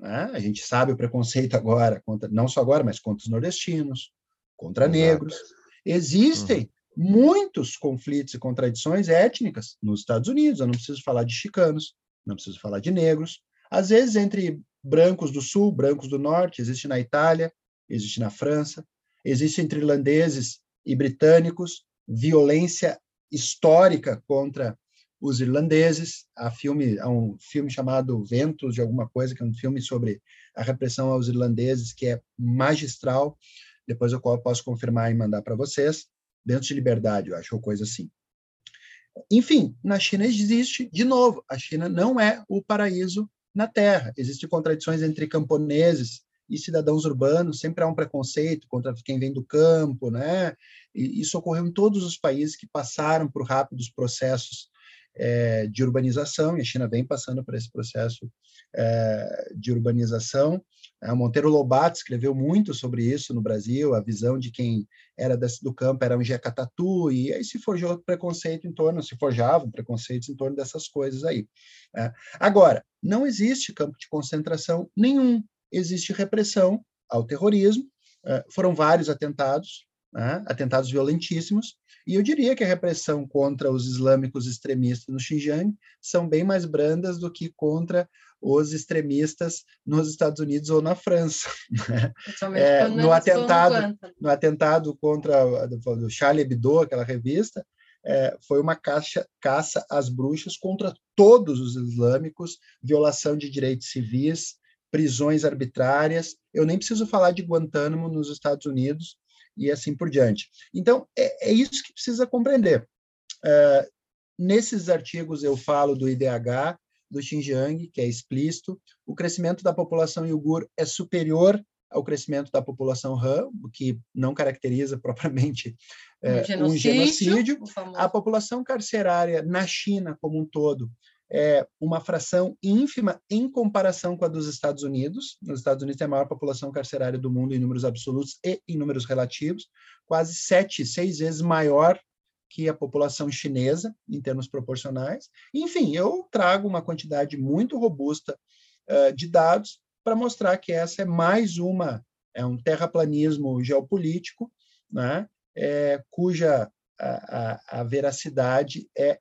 Né? A gente sabe o preconceito agora, contra, não só agora, mas contra os nordestinos, contra Exato. negros. Existem uhum muitos conflitos e contradições étnicas nos Estados Unidos. Eu não preciso falar de chicanos, não preciso falar de negros. Às vezes, entre brancos do sul, brancos do norte, existe na Itália, existe na França, existe entre irlandeses e britânicos, violência histórica contra os irlandeses. Há, filme, há um filme chamado Ventos de alguma coisa, que é um filme sobre a repressão aos irlandeses, que é magistral. Depois eu posso confirmar e mandar para vocês. Dentro de liberdade, eu acho, ou coisa assim. Enfim, na China existe, de novo, a China não é o paraíso na Terra. Existem contradições entre camponeses e cidadãos urbanos, sempre há um preconceito contra quem vem do campo, né? E isso ocorreu em todos os países que passaram por rápidos processos é, de urbanização, e a China vem passando por esse processo é, de urbanização. É, Monteiro Lobato escreveu muito sobre isso no Brasil, a visão de quem era do campo era um jecatatu, e aí se forjou preconceito em torno, se forjavam preconceitos em torno dessas coisas aí. Né? Agora, não existe campo de concentração nenhum, existe repressão ao terrorismo, é, foram vários atentados, né? atentados violentíssimos, e eu diria que a repressão contra os islâmicos extremistas no Xinjiang são bem mais brandas do que contra os extremistas nos Estados Unidos ou na França. Né? É, no atentado, no atentado contra do Charlie Hebdo, aquela revista, é, foi uma caça, caça às bruxas contra todos os islâmicos, violação de direitos civis, prisões arbitrárias. Eu nem preciso falar de Guantánamo nos Estados Unidos e assim por diante. Então, é, é isso que precisa compreender. É, nesses artigos eu falo do IDH, do Xinjiang, que é explícito. O crescimento da população iugur é superior ao crescimento da população Han, o que não caracteriza propriamente é, um genocídio. Um genocídio. A população carcerária na China como um todo é uma fração ínfima em comparação com a dos Estados Unidos. Nos Estados Unidos tem a maior população carcerária do mundo em números absolutos e em números relativos, quase sete, seis vezes maior que a população chinesa, em termos proporcionais. Enfim, eu trago uma quantidade muito robusta uh, de dados para mostrar que essa é mais uma, é um terraplanismo geopolítico, né, é, cuja a, a, a veracidade é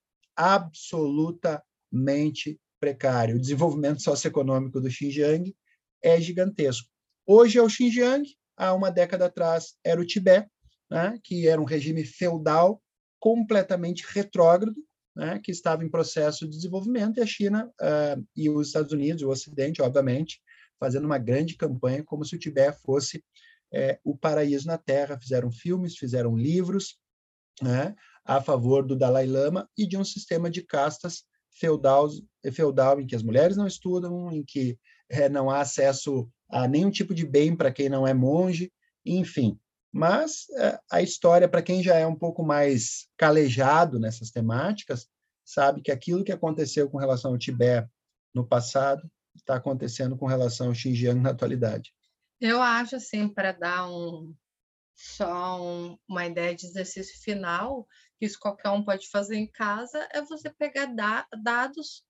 absolutamente precária. O desenvolvimento socioeconômico do Xinjiang é gigantesco. Hoje é o Xinjiang, há uma década atrás era o Tibete, né, que era um regime feudal completamente retrógrado, né, que estava em processo de desenvolvimento, e a China uh, e os Estados Unidos, o Ocidente, obviamente, fazendo uma grande campanha como se o Tibete fosse é, o paraíso na Terra. Fizeram filmes, fizeram livros né, a favor do Dalai Lama e de um sistema de castas feudal, feudal em que as mulheres não estudam, em que é, não há acesso a nenhum tipo de bem para quem não é monge, enfim. Mas é, a história, para quem já é um pouco mais calejado nessas temáticas, sabe que aquilo que aconteceu com relação ao Tibete no passado está acontecendo com relação ao Xinjiang na atualidade. Eu acho, assim, para dar um, só um, uma ideia de exercício final, que isso qualquer um pode fazer em casa, é você pegar da, dados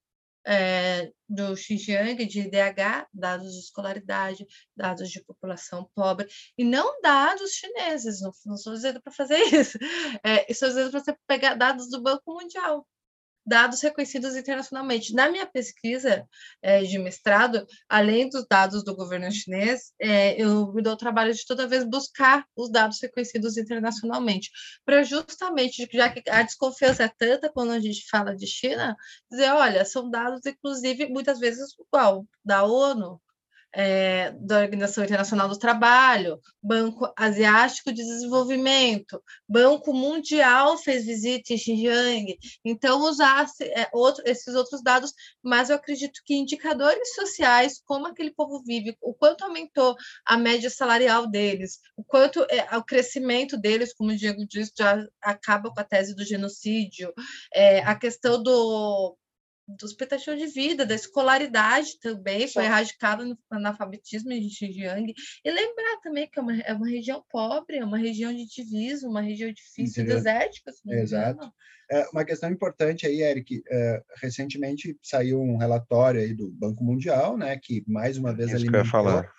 é, do Xinjiang, de IDH, dados de escolaridade, dados de população pobre, e não dados chineses, não, não estou dizendo para fazer isso, é, estou dizendo para você pegar dados do Banco Mundial, dados reconhecidos internacionalmente. Na minha pesquisa é, de mestrado, além dos dados do governo chinês, é, eu me dou o trabalho de toda vez buscar os dados reconhecidos internacionalmente, para justamente, já que a desconfiança é tanta quando a gente fala de China, dizer, olha, são dados, inclusive, muitas vezes igual, da ONU, é, da Organização Internacional do Trabalho, Banco Asiático de Desenvolvimento, Banco Mundial fez visita em Xinjiang, então usasse é, outro, esses outros dados, mas eu acredito que indicadores sociais, como aquele povo vive, o quanto aumentou a média salarial deles, o quanto é, o crescimento deles, como o Diego disse, já acaba com a tese do genocídio, é, a questão do do expectativa de vida, da escolaridade também, foi erradicada no analfabetismo em Xinjiang. E lembrar também que é uma, é uma região pobre, é uma região de diviso, uma região difícil, Entendeu? desértica. Exato. É, uma questão importante aí, Eric, é, recentemente saiu um relatório aí do Banco Mundial, né, que mais uma vez Isso alimentou, que eu ia falar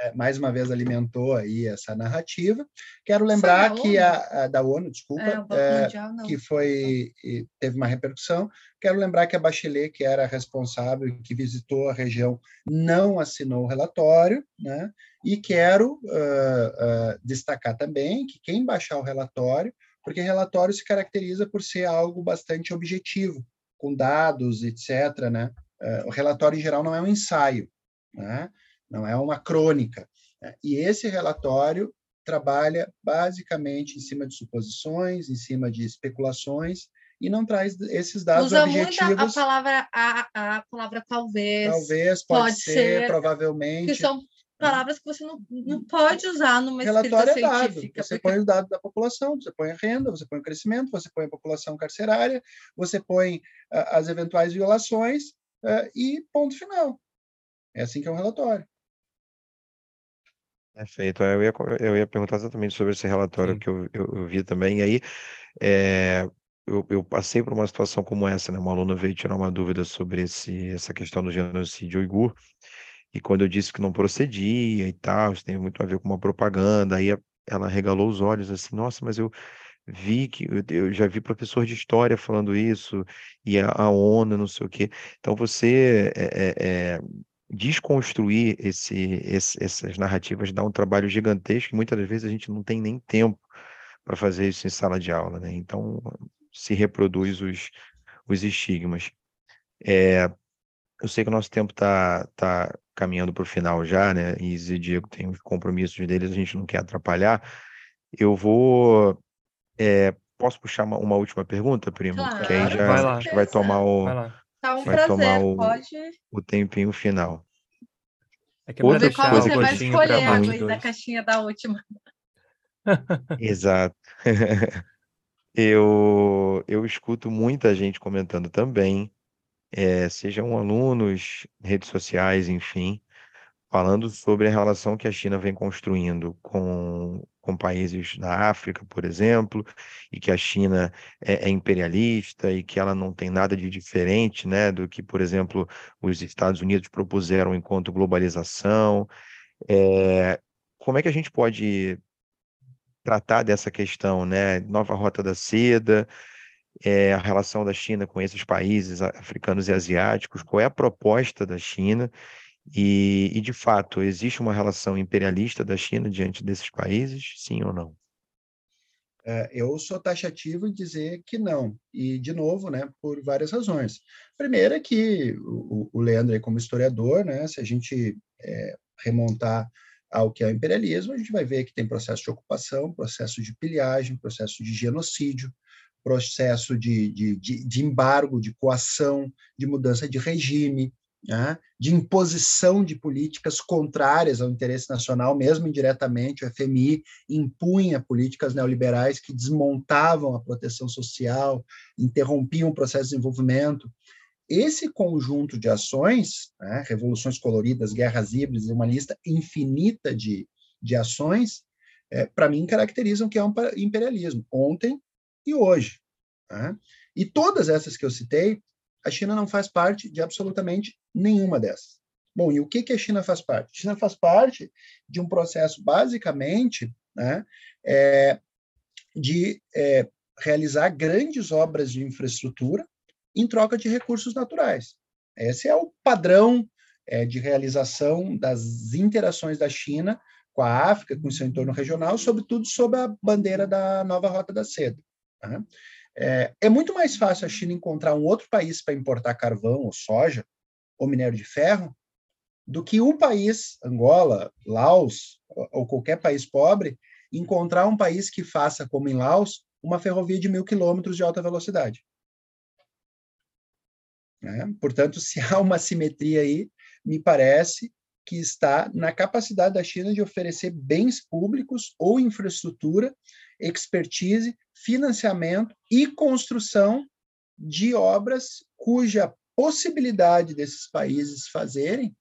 é, mais uma vez alimentou aí essa narrativa. Quero lembrar que a, a, da ONU, desculpa, é, mundial, que foi teve uma repercussão. Quero lembrar que a Bachelet, que era responsável, que visitou a região, não assinou o relatório, né? E quero uh, uh, destacar também que quem baixar o relatório, porque relatório se caracteriza por ser algo bastante objetivo, com dados, etc. Né? Uh, o relatório em geral não é um ensaio, né? Não é uma crônica. Né? E esse relatório trabalha basicamente em cima de suposições, em cima de especulações e não traz esses dados Usa objetivos. Muito a palavra a, a palavra talvez. Talvez, pode, pode ser, ser, provavelmente. Que são palavras que você não, não pode usar numa relatório é dado. Você porque... põe os dados da população, você põe a renda, você põe o crescimento, você põe a população carcerária, você põe uh, as eventuais violações uh, e ponto final. É assim que é um relatório. Perfeito. É, eu ia, eu ia perguntar exatamente sobre esse relatório Sim. que eu, eu, eu, vi também. E aí, é, eu, eu, passei por uma situação como essa, né? Uma aluna veio tirar uma dúvida sobre esse, essa questão do genocídio uigur. E quando eu disse que não procedia e tal, isso tem muito a ver com uma propaganda, aí ela regalou os olhos assim, nossa, mas eu vi que eu já vi professor de história falando isso, e a, a ONU, não sei o quê. Então você é, é, desconstruir esse, esse, essas narrativas dá um trabalho gigantesco e muitas das vezes a gente não tem nem tempo para fazer isso em sala de aula, né? Então se reproduz os, os estigmas. É, eu sei que o nosso tempo está tá caminhando para o final já, né? E e Diego tem os compromissos deles, a gente não quer atrapalhar. Eu vou. É, posso puxar uma, uma, última pergunta, primo? Claro, que aí já vai, vai tomar o. Vai Tá um vai prazer, tomar o, pode. o tempinho final. É que é Outra qual você vai escolher a da caixinha da última. Exato. eu, eu escuto muita gente comentando também, é, sejam alunos, redes sociais, enfim, falando sobre a relação que a China vem construindo com, com países da África, por exemplo, e que a China é, é, imperialista e que ela não tem nada de diferente né, do que, por exemplo, os Estados Unidos propuseram enquanto globalização. É, como é que a gente pode tratar dessa questão, né? Nova Rota da Seda, é, a relação da China com esses países africanos e asiáticos, qual é a proposta da China e, e, de fato, existe uma relação imperialista da China diante desses países, sim ou não? É, eu sou taxativo em dizer que não, e de novo, né, por várias razões. Primeiro é que o, o Leandro, como historiador, né, se a gente é, remontar ao que é o imperialismo, a gente vai ver que tem processo de ocupação, processo de pilhagem, processo de genocídio, processo de, de, de, de embargo, de coação, de mudança de regime, né, de imposição de políticas contrárias ao interesse nacional, mesmo indiretamente, o FMI impunha políticas neoliberais que desmontavam a proteção social, interrompiam o processo de desenvolvimento. Esse conjunto de ações, né, revoluções coloridas, guerras híbridas, uma lista infinita de, de ações, é, para mim caracterizam que é um imperialismo, ontem e hoje. Né? E todas essas que eu citei a China não faz parte de absolutamente nenhuma dessas. Bom, e o que, que a China faz parte? A China faz parte de um processo, basicamente, né, é, de é, realizar grandes obras de infraestrutura em troca de recursos naturais. Esse é o padrão é, de realização das interações da China com a África, com o seu entorno regional, sobretudo sob a bandeira da nova Rota da Seda. Né? É, é muito mais fácil a China encontrar um outro país para importar carvão ou soja ou minério de ferro do que um país, Angola, Laos ou qualquer país pobre, encontrar um país que faça, como em Laos, uma ferrovia de mil quilômetros de alta velocidade. É, portanto, se há uma simetria aí, me parece que está na capacidade da China de oferecer bens públicos ou infraestrutura, expertise, financiamento e construção de obras cuja possibilidade desses países fazerem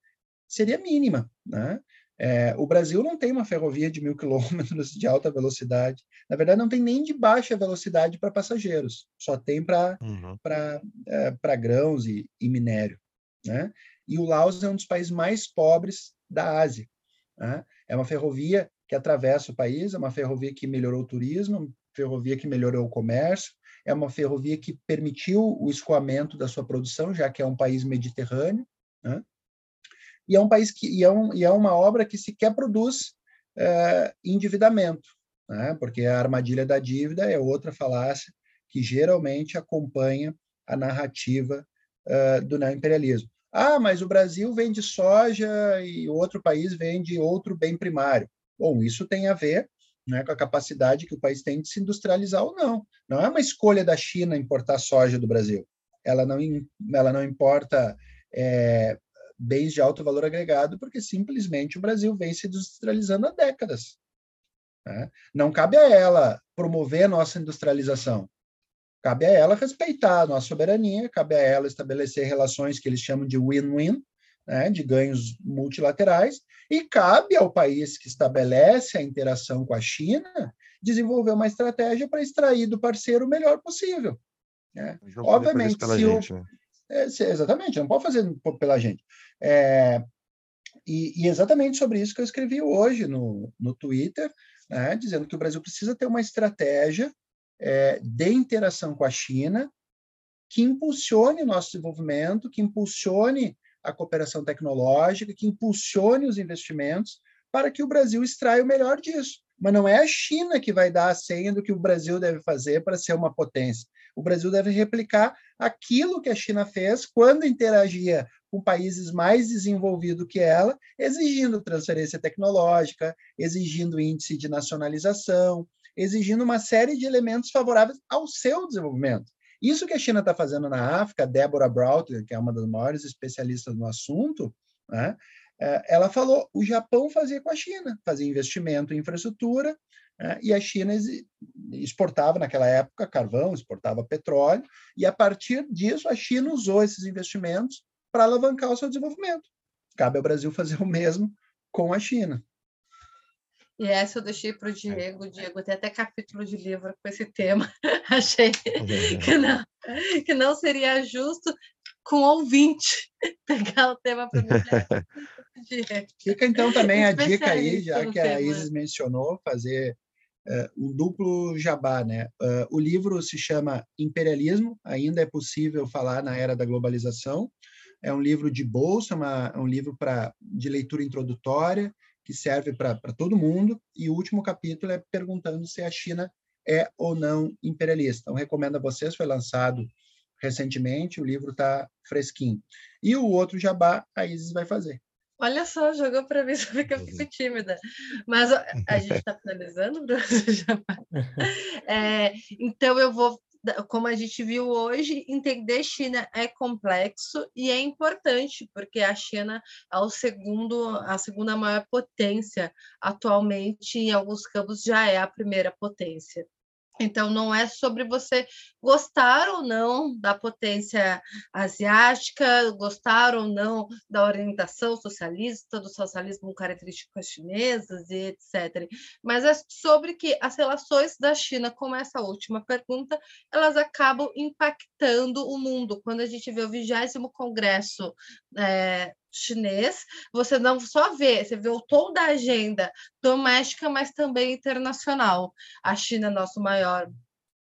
seria mínima. Né? É, o Brasil não tem uma ferrovia de mil quilômetros de alta velocidade. Na verdade, não tem nem de baixa velocidade para passageiros, só tem para uhum. é, grãos e, e minério. Né? e o Laos é um dos países mais pobres da Ásia. Né? É uma ferrovia que atravessa o país, é uma ferrovia que melhorou o turismo, ferrovia que melhorou o comércio, é uma ferrovia que permitiu o escoamento da sua produção, já que é um país mediterrâneo, né? e é um país que e é, um, e é uma obra que sequer produz é, endividamento, né? porque a armadilha da dívida é outra falácia que geralmente acompanha a narrativa uh, do neoimperialismo. Ah, mas o Brasil vende soja e outro país vende outro bem primário. Bom, isso tem a ver né, com a capacidade que o país tem de se industrializar ou não. Não é uma escolha da China importar soja do Brasil. Ela não, ela não importa é, bens de alto valor agregado, porque simplesmente o Brasil vem se industrializando há décadas. Né? Não cabe a ela promover a nossa industrialização. Cabe a ela respeitar a nossa soberania, cabe a ela estabelecer relações que eles chamam de win-win, né, de ganhos multilaterais, e cabe ao país que estabelece a interação com a China desenvolver uma estratégia para extrair do parceiro o melhor possível. Né? Obviamente, se o... gente, né? é, se, exatamente, não pode fazer pela gente. É, e, e, exatamente sobre isso que eu escrevi hoje no, no Twitter, né, dizendo que o Brasil precisa ter uma estratégia é, de interação com a China que impulsione o nosso desenvolvimento, que impulsione a cooperação tecnológica, que impulsione os investimentos para que o Brasil extraia o melhor disso. Mas não é a China que vai dar a senha do que o Brasil deve fazer para ser uma potência. O Brasil deve replicar aquilo que a China fez quando interagia com países mais desenvolvidos que ela, exigindo transferência tecnológica, exigindo índice de nacionalização, exigindo uma série de elementos favoráveis ao seu desenvolvimento. Isso que a China está fazendo na África, Deborah Broughton, que é uma das maiores especialistas no assunto, né, é, ela falou o Japão fazia com a China, fazia investimento em infraestrutura, né, e a China exportava naquela época carvão, exportava petróleo, e a partir disso a China usou esses investimentos para alavancar o seu desenvolvimento. Cabe ao Brasil fazer o mesmo com a China. E essa eu deixei para o Diego. O Diego tem até capítulo de livro com esse tema. Achei que não, que não seria justo com ouvinte pegar o tema para. Fica então também a dica aí, já que a Isis mencionou, fazer uh, um duplo jabá. Né? Uh, o livro se chama Imperialismo, ainda é possível falar na era da globalização. É um livro de bolsa, uma, é um livro pra, de leitura introdutória, que serve para todo mundo, e o último capítulo é perguntando se a China é ou não imperialista. Então, recomendo a vocês, foi lançado recentemente, o livro está fresquinho. E o outro jabá, a Isis vai fazer. Olha só, jogou para mim, só que eu fico tímida. Mas a gente está finalizando, Bruno? É, então, eu vou como a gente viu hoje, entender China é complexo e é importante, porque a China é o segundo, a segunda maior potência atualmente, em alguns campos já é a primeira potência. Então, não é sobre você gostar ou não da potência asiática, gostar ou não da orientação socialista, do socialismo com características chinesas e etc. Mas é sobre que as relações da China, como essa última pergunta, elas acabam impactando o mundo. Quando a gente vê o 20 Congresso é, chinês, você não só vê, você vê o tom da agenda doméstica, mas também internacional. A China é nosso maior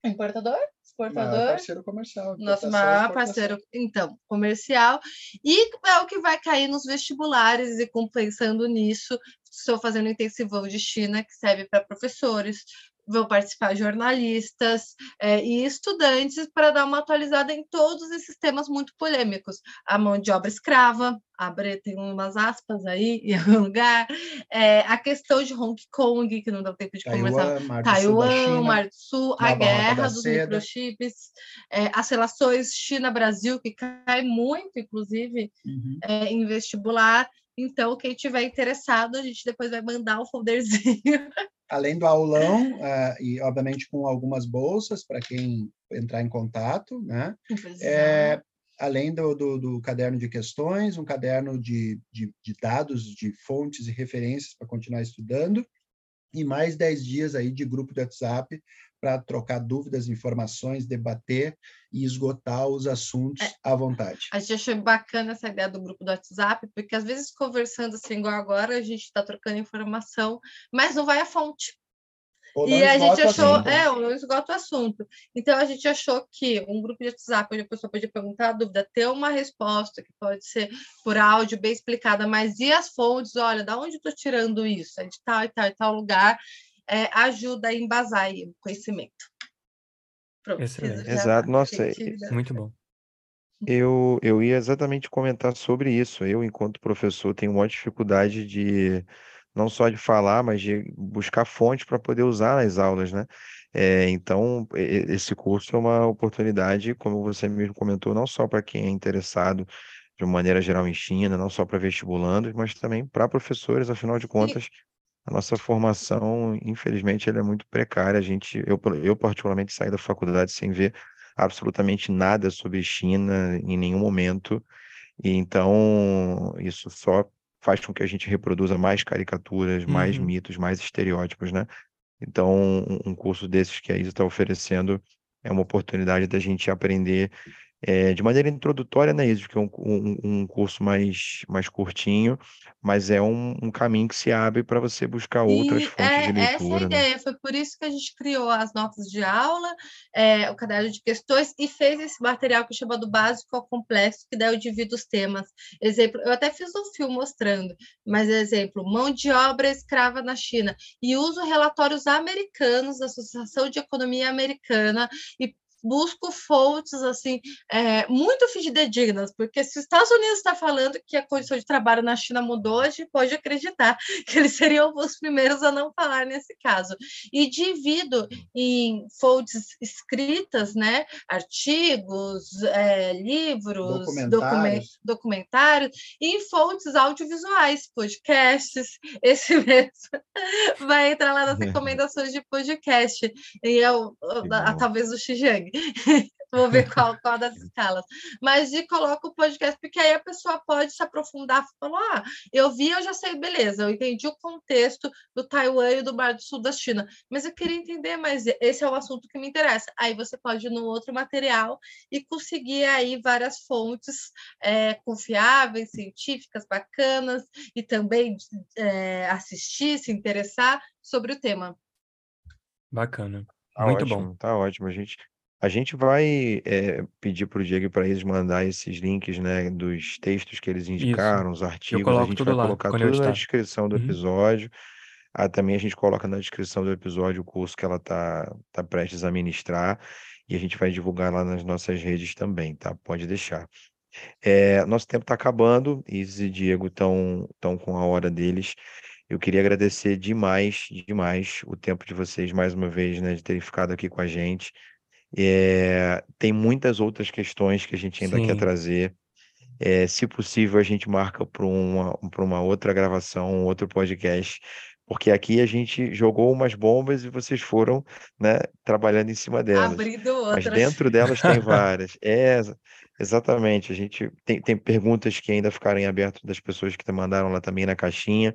importador, exportador, maior parceiro comercial, nosso maior parceiro, então, comercial, e é o que vai cair nos vestibulares e pensando nisso, estou fazendo intensivão de China que serve para professores, vão participar jornalistas é, e estudantes para dar uma atualizada em todos esses temas muito polêmicos. A mão de obra escrava, abre, tem umas aspas aí em algum lugar, é, a questão de Hong Kong, que não deu tempo de Taiwan, conversar, Mar Taiwan, Mar do Sul, a guerra dos seda. microchips, é, as relações China-Brasil, que cai muito, inclusive, uhum. em vestibular. Então, quem tiver interessado, a gente depois vai mandar o folderzinho além do aulão, uh, e obviamente com algumas bolsas para quem entrar em contato, né? É, além do, do, do, caderno de questões, um caderno de, de, de dados, de fontes e referências para continuar estudando, e mais 10 dias aí de grupo de WhatsApp para trocar dúvidas, informações, debater e esgotar os assuntos é, à vontade. A gente achou bacana essa ideia do grupo do WhatsApp, porque às vezes conversando assim, igual agora, a gente está trocando informação, mas não vai à fonte. E a gente achou, é, não esgota o assunto. Então a gente achou que um grupo de WhatsApp onde a pessoa podia perguntar a dúvida, ter uma resposta que pode ser por áudio bem explicada, mas e as fontes? Olha, da onde estou tirando isso? É de tal e tal e tal lugar é, ajuda a embasar o conhecimento. Pronto, Excelente. Exato, nossa, muito bom. Eu, eu ia exatamente comentar sobre isso. Eu, enquanto professor, tenho uma dificuldade de não só de falar, mas de buscar fontes para poder usar nas aulas, né? É, então, esse curso é uma oportunidade, como você mesmo comentou, não só para quem é interessado de maneira geral em China, não só para vestibulandos, mas também para professores, afinal de contas, a nossa formação, infelizmente, ela é muito precária. A gente, eu, eu particularmente saí da faculdade sem ver absolutamente nada sobre China em nenhum momento. E então isso só faz com que a gente reproduza mais caricaturas, mais uhum. mitos, mais estereótipos, né? Então, um curso desses que a Isa está oferecendo é uma oportunidade da gente aprender é, de maneira introdutória, né, isso, que é um, um, um, curso mais, mais curtinho, mas é um, um caminho que se abre para você buscar outras e fontes é, de leitura. Essa é a né? ideia, foi por isso que a gente criou as notas de aula, é, o caderno de questões e fez esse material que chama do básico ao complexo, que daí eu divido os temas. Exemplo, eu até fiz um filme mostrando, mas exemplo, mão de obra escrava na China, e uso relatórios americanos da Associação de Economia Americana e busco fontes assim é, muito fidedignas, porque se os Estados Unidos está falando que a condição de trabalho na China mudou, a gente pode acreditar que eles seriam os primeiros a não falar nesse caso. E divido em fontes escritas, né, artigos, é, livros, documentários. documentários, e em fontes audiovisuais, podcasts. Esse mesmo vai entrar lá nas recomendações de podcast. E eu, talvez o Xijang. Vou ver qual, qual das escalas. Mas de coloca o podcast, porque aí a pessoa pode se aprofundar, falar, ah, eu vi, eu já sei, beleza, eu entendi o contexto do Taiwan e do Mar do Sul da China, mas eu queria entender, mas esse é o assunto que me interessa. Aí você pode ir no outro material e conseguir aí várias fontes é, confiáveis, científicas, bacanas, e também é, assistir, se interessar sobre o tema. Bacana. Tá Muito ótimo, bom. Tá ótimo. A gente a gente vai é, pedir para o Diego e para eles mandar esses links, né, dos textos que eles indicaram, os artigos. A gente vai lá, colocar tudo na descrição do uhum. episódio. Ah, também a gente coloca na descrição do episódio o curso que ela está tá prestes a ministrar e a gente vai divulgar lá nas nossas redes também, tá? Pode deixar. É, nosso tempo está acabando, Isis e Diego estão com a hora deles. Eu queria agradecer demais, demais o tempo de vocês mais uma vez, né, de terem ficado aqui com a gente. É, tem muitas outras questões que a gente ainda quer trazer. É, se possível, a gente marca para uma, uma outra gravação, um outro podcast, porque aqui a gente jogou umas bombas e vocês foram né, trabalhando em cima delas. Abrindo Mas dentro delas tem várias. É, exatamente. A gente tem, tem perguntas que ainda ficaram em aberto das pessoas que mandaram lá também na caixinha.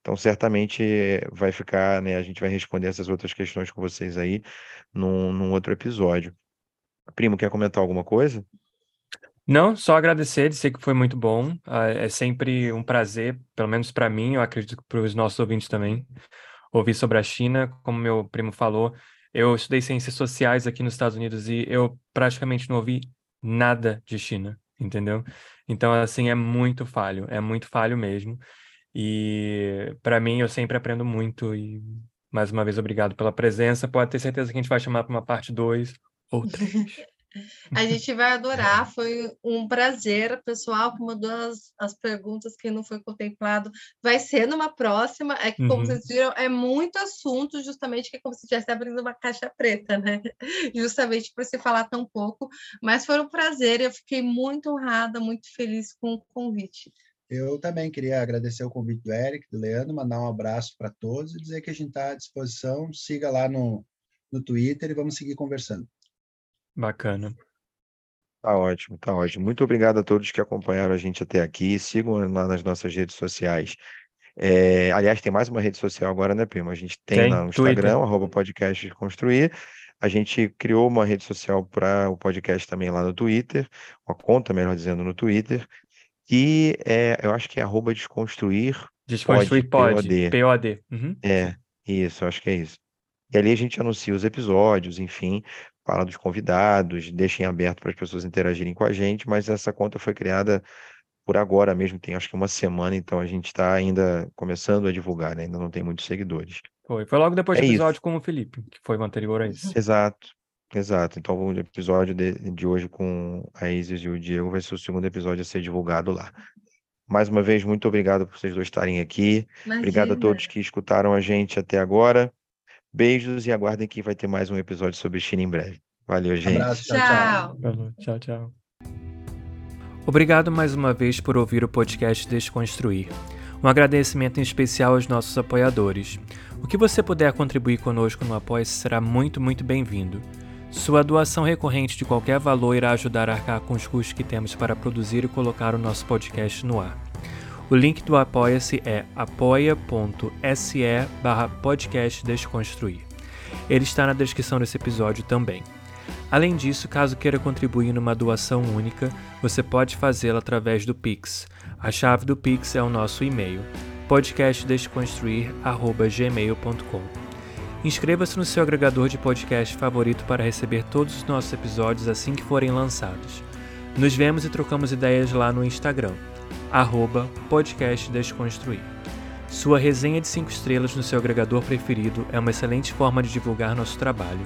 Então, certamente vai ficar, né? A gente vai responder essas outras questões com vocês aí num, num outro episódio. Primo, quer comentar alguma coisa? Não, só agradecer, dizer que foi muito bom. Ah, é sempre um prazer, pelo menos para mim, eu acredito que para os nossos ouvintes também, ouvir sobre a China. Como meu primo falou, eu estudei ciências sociais aqui nos Estados Unidos e eu praticamente não ouvi nada de China, entendeu? Então, assim, é muito falho, é muito falho mesmo. E para mim, eu sempre aprendo muito. E mais uma vez, obrigado pela presença. Pode ter certeza que a gente vai chamar para uma parte 2 ou 3. A gente vai adorar, foi um prazer. Pessoal que mandou as, as perguntas que não foi contemplado, vai ser numa próxima. É que, como uhum. vocês viram, é muito assunto, justamente que é como se estivesse abrindo uma caixa preta, né? Justamente por se falar tão pouco. Mas foi um prazer, eu fiquei muito honrada, muito feliz com o convite. Eu também queria agradecer o convite do Eric, do Leandro, mandar um abraço para todos e dizer que a gente está à disposição. Siga lá no, no Twitter e vamos seguir conversando. Bacana. Tá ótimo, tá ótimo. Muito obrigado a todos que acompanharam a gente até aqui. Sigam lá nas nossas redes sociais. É, aliás, tem mais uma rede social agora, né, Primo? A gente tem, tem no Instagram, arroba podcast construir. A gente criou uma rede social para o podcast também lá no Twitter, uma conta, melhor dizendo, no Twitter, que é, eu acho que é arroba desconstruir. Desconstruir pode, POD. POD. Uhum. É, isso, acho que é isso. E ali a gente anuncia os episódios, enfim, fala dos convidados, deixa em aberto para as pessoas interagirem com a gente, mas essa conta foi criada por agora mesmo, tem acho que uma semana, então a gente está ainda começando a divulgar, né? ainda não tem muitos seguidores. Foi, foi logo depois é do episódio isso. com o Felipe, que foi o anterior a isso. Exato, exato. Então o episódio de, de hoje com a Isis e o Diego vai ser o segundo episódio a ser divulgado lá. Mais uma vez, muito obrigado por vocês dois estarem aqui. Imagina. Obrigado a todos que escutaram a gente até agora. Beijos e aguardem que vai ter mais um episódio sobre China em breve. Valeu, gente. Um abraço, tchau, tchau. Tchau, tchau. Obrigado mais uma vez por ouvir o podcast Desconstruir. Um agradecimento em especial aos nossos apoiadores. O que você puder contribuir conosco no apoio será muito, muito bem-vindo. Sua doação recorrente de qualquer valor irá ajudar a arcar com os custos que temos para produzir e colocar o nosso podcast no ar. O link do Apoia-se é apoia.se barra podcast Desconstruir. Ele está na descrição desse episódio também. Além disso, caso queira contribuir numa doação única, você pode fazê-la através do Pix. A chave do Pix é o nosso e-mail, podcastdesconstruir.gmail.com. Inscreva-se no seu agregador de podcast favorito para receber todos os nossos episódios assim que forem lançados. Nos vemos e trocamos ideias lá no Instagram arroba podcast Desconstruir. Sua resenha de 5 estrelas no seu agregador preferido é uma excelente forma de divulgar nosso trabalho.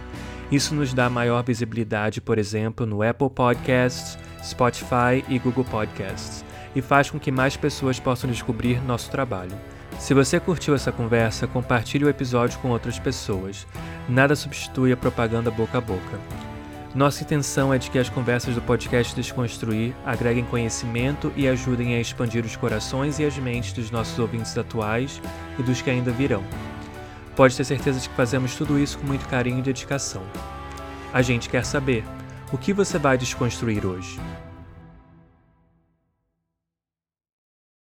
Isso nos dá maior visibilidade, por exemplo, no Apple Podcasts, Spotify e Google Podcasts, e faz com que mais pessoas possam descobrir nosso trabalho. Se você curtiu essa conversa, compartilhe o episódio com outras pessoas. Nada substitui a propaganda boca a boca. Nossa intenção é de que as conversas do podcast Desconstruir agreguem conhecimento e ajudem a expandir os corações e as mentes dos nossos ouvintes atuais e dos que ainda virão. Pode ter certeza de que fazemos tudo isso com muito carinho e dedicação. A gente quer saber: o que você vai desconstruir hoje?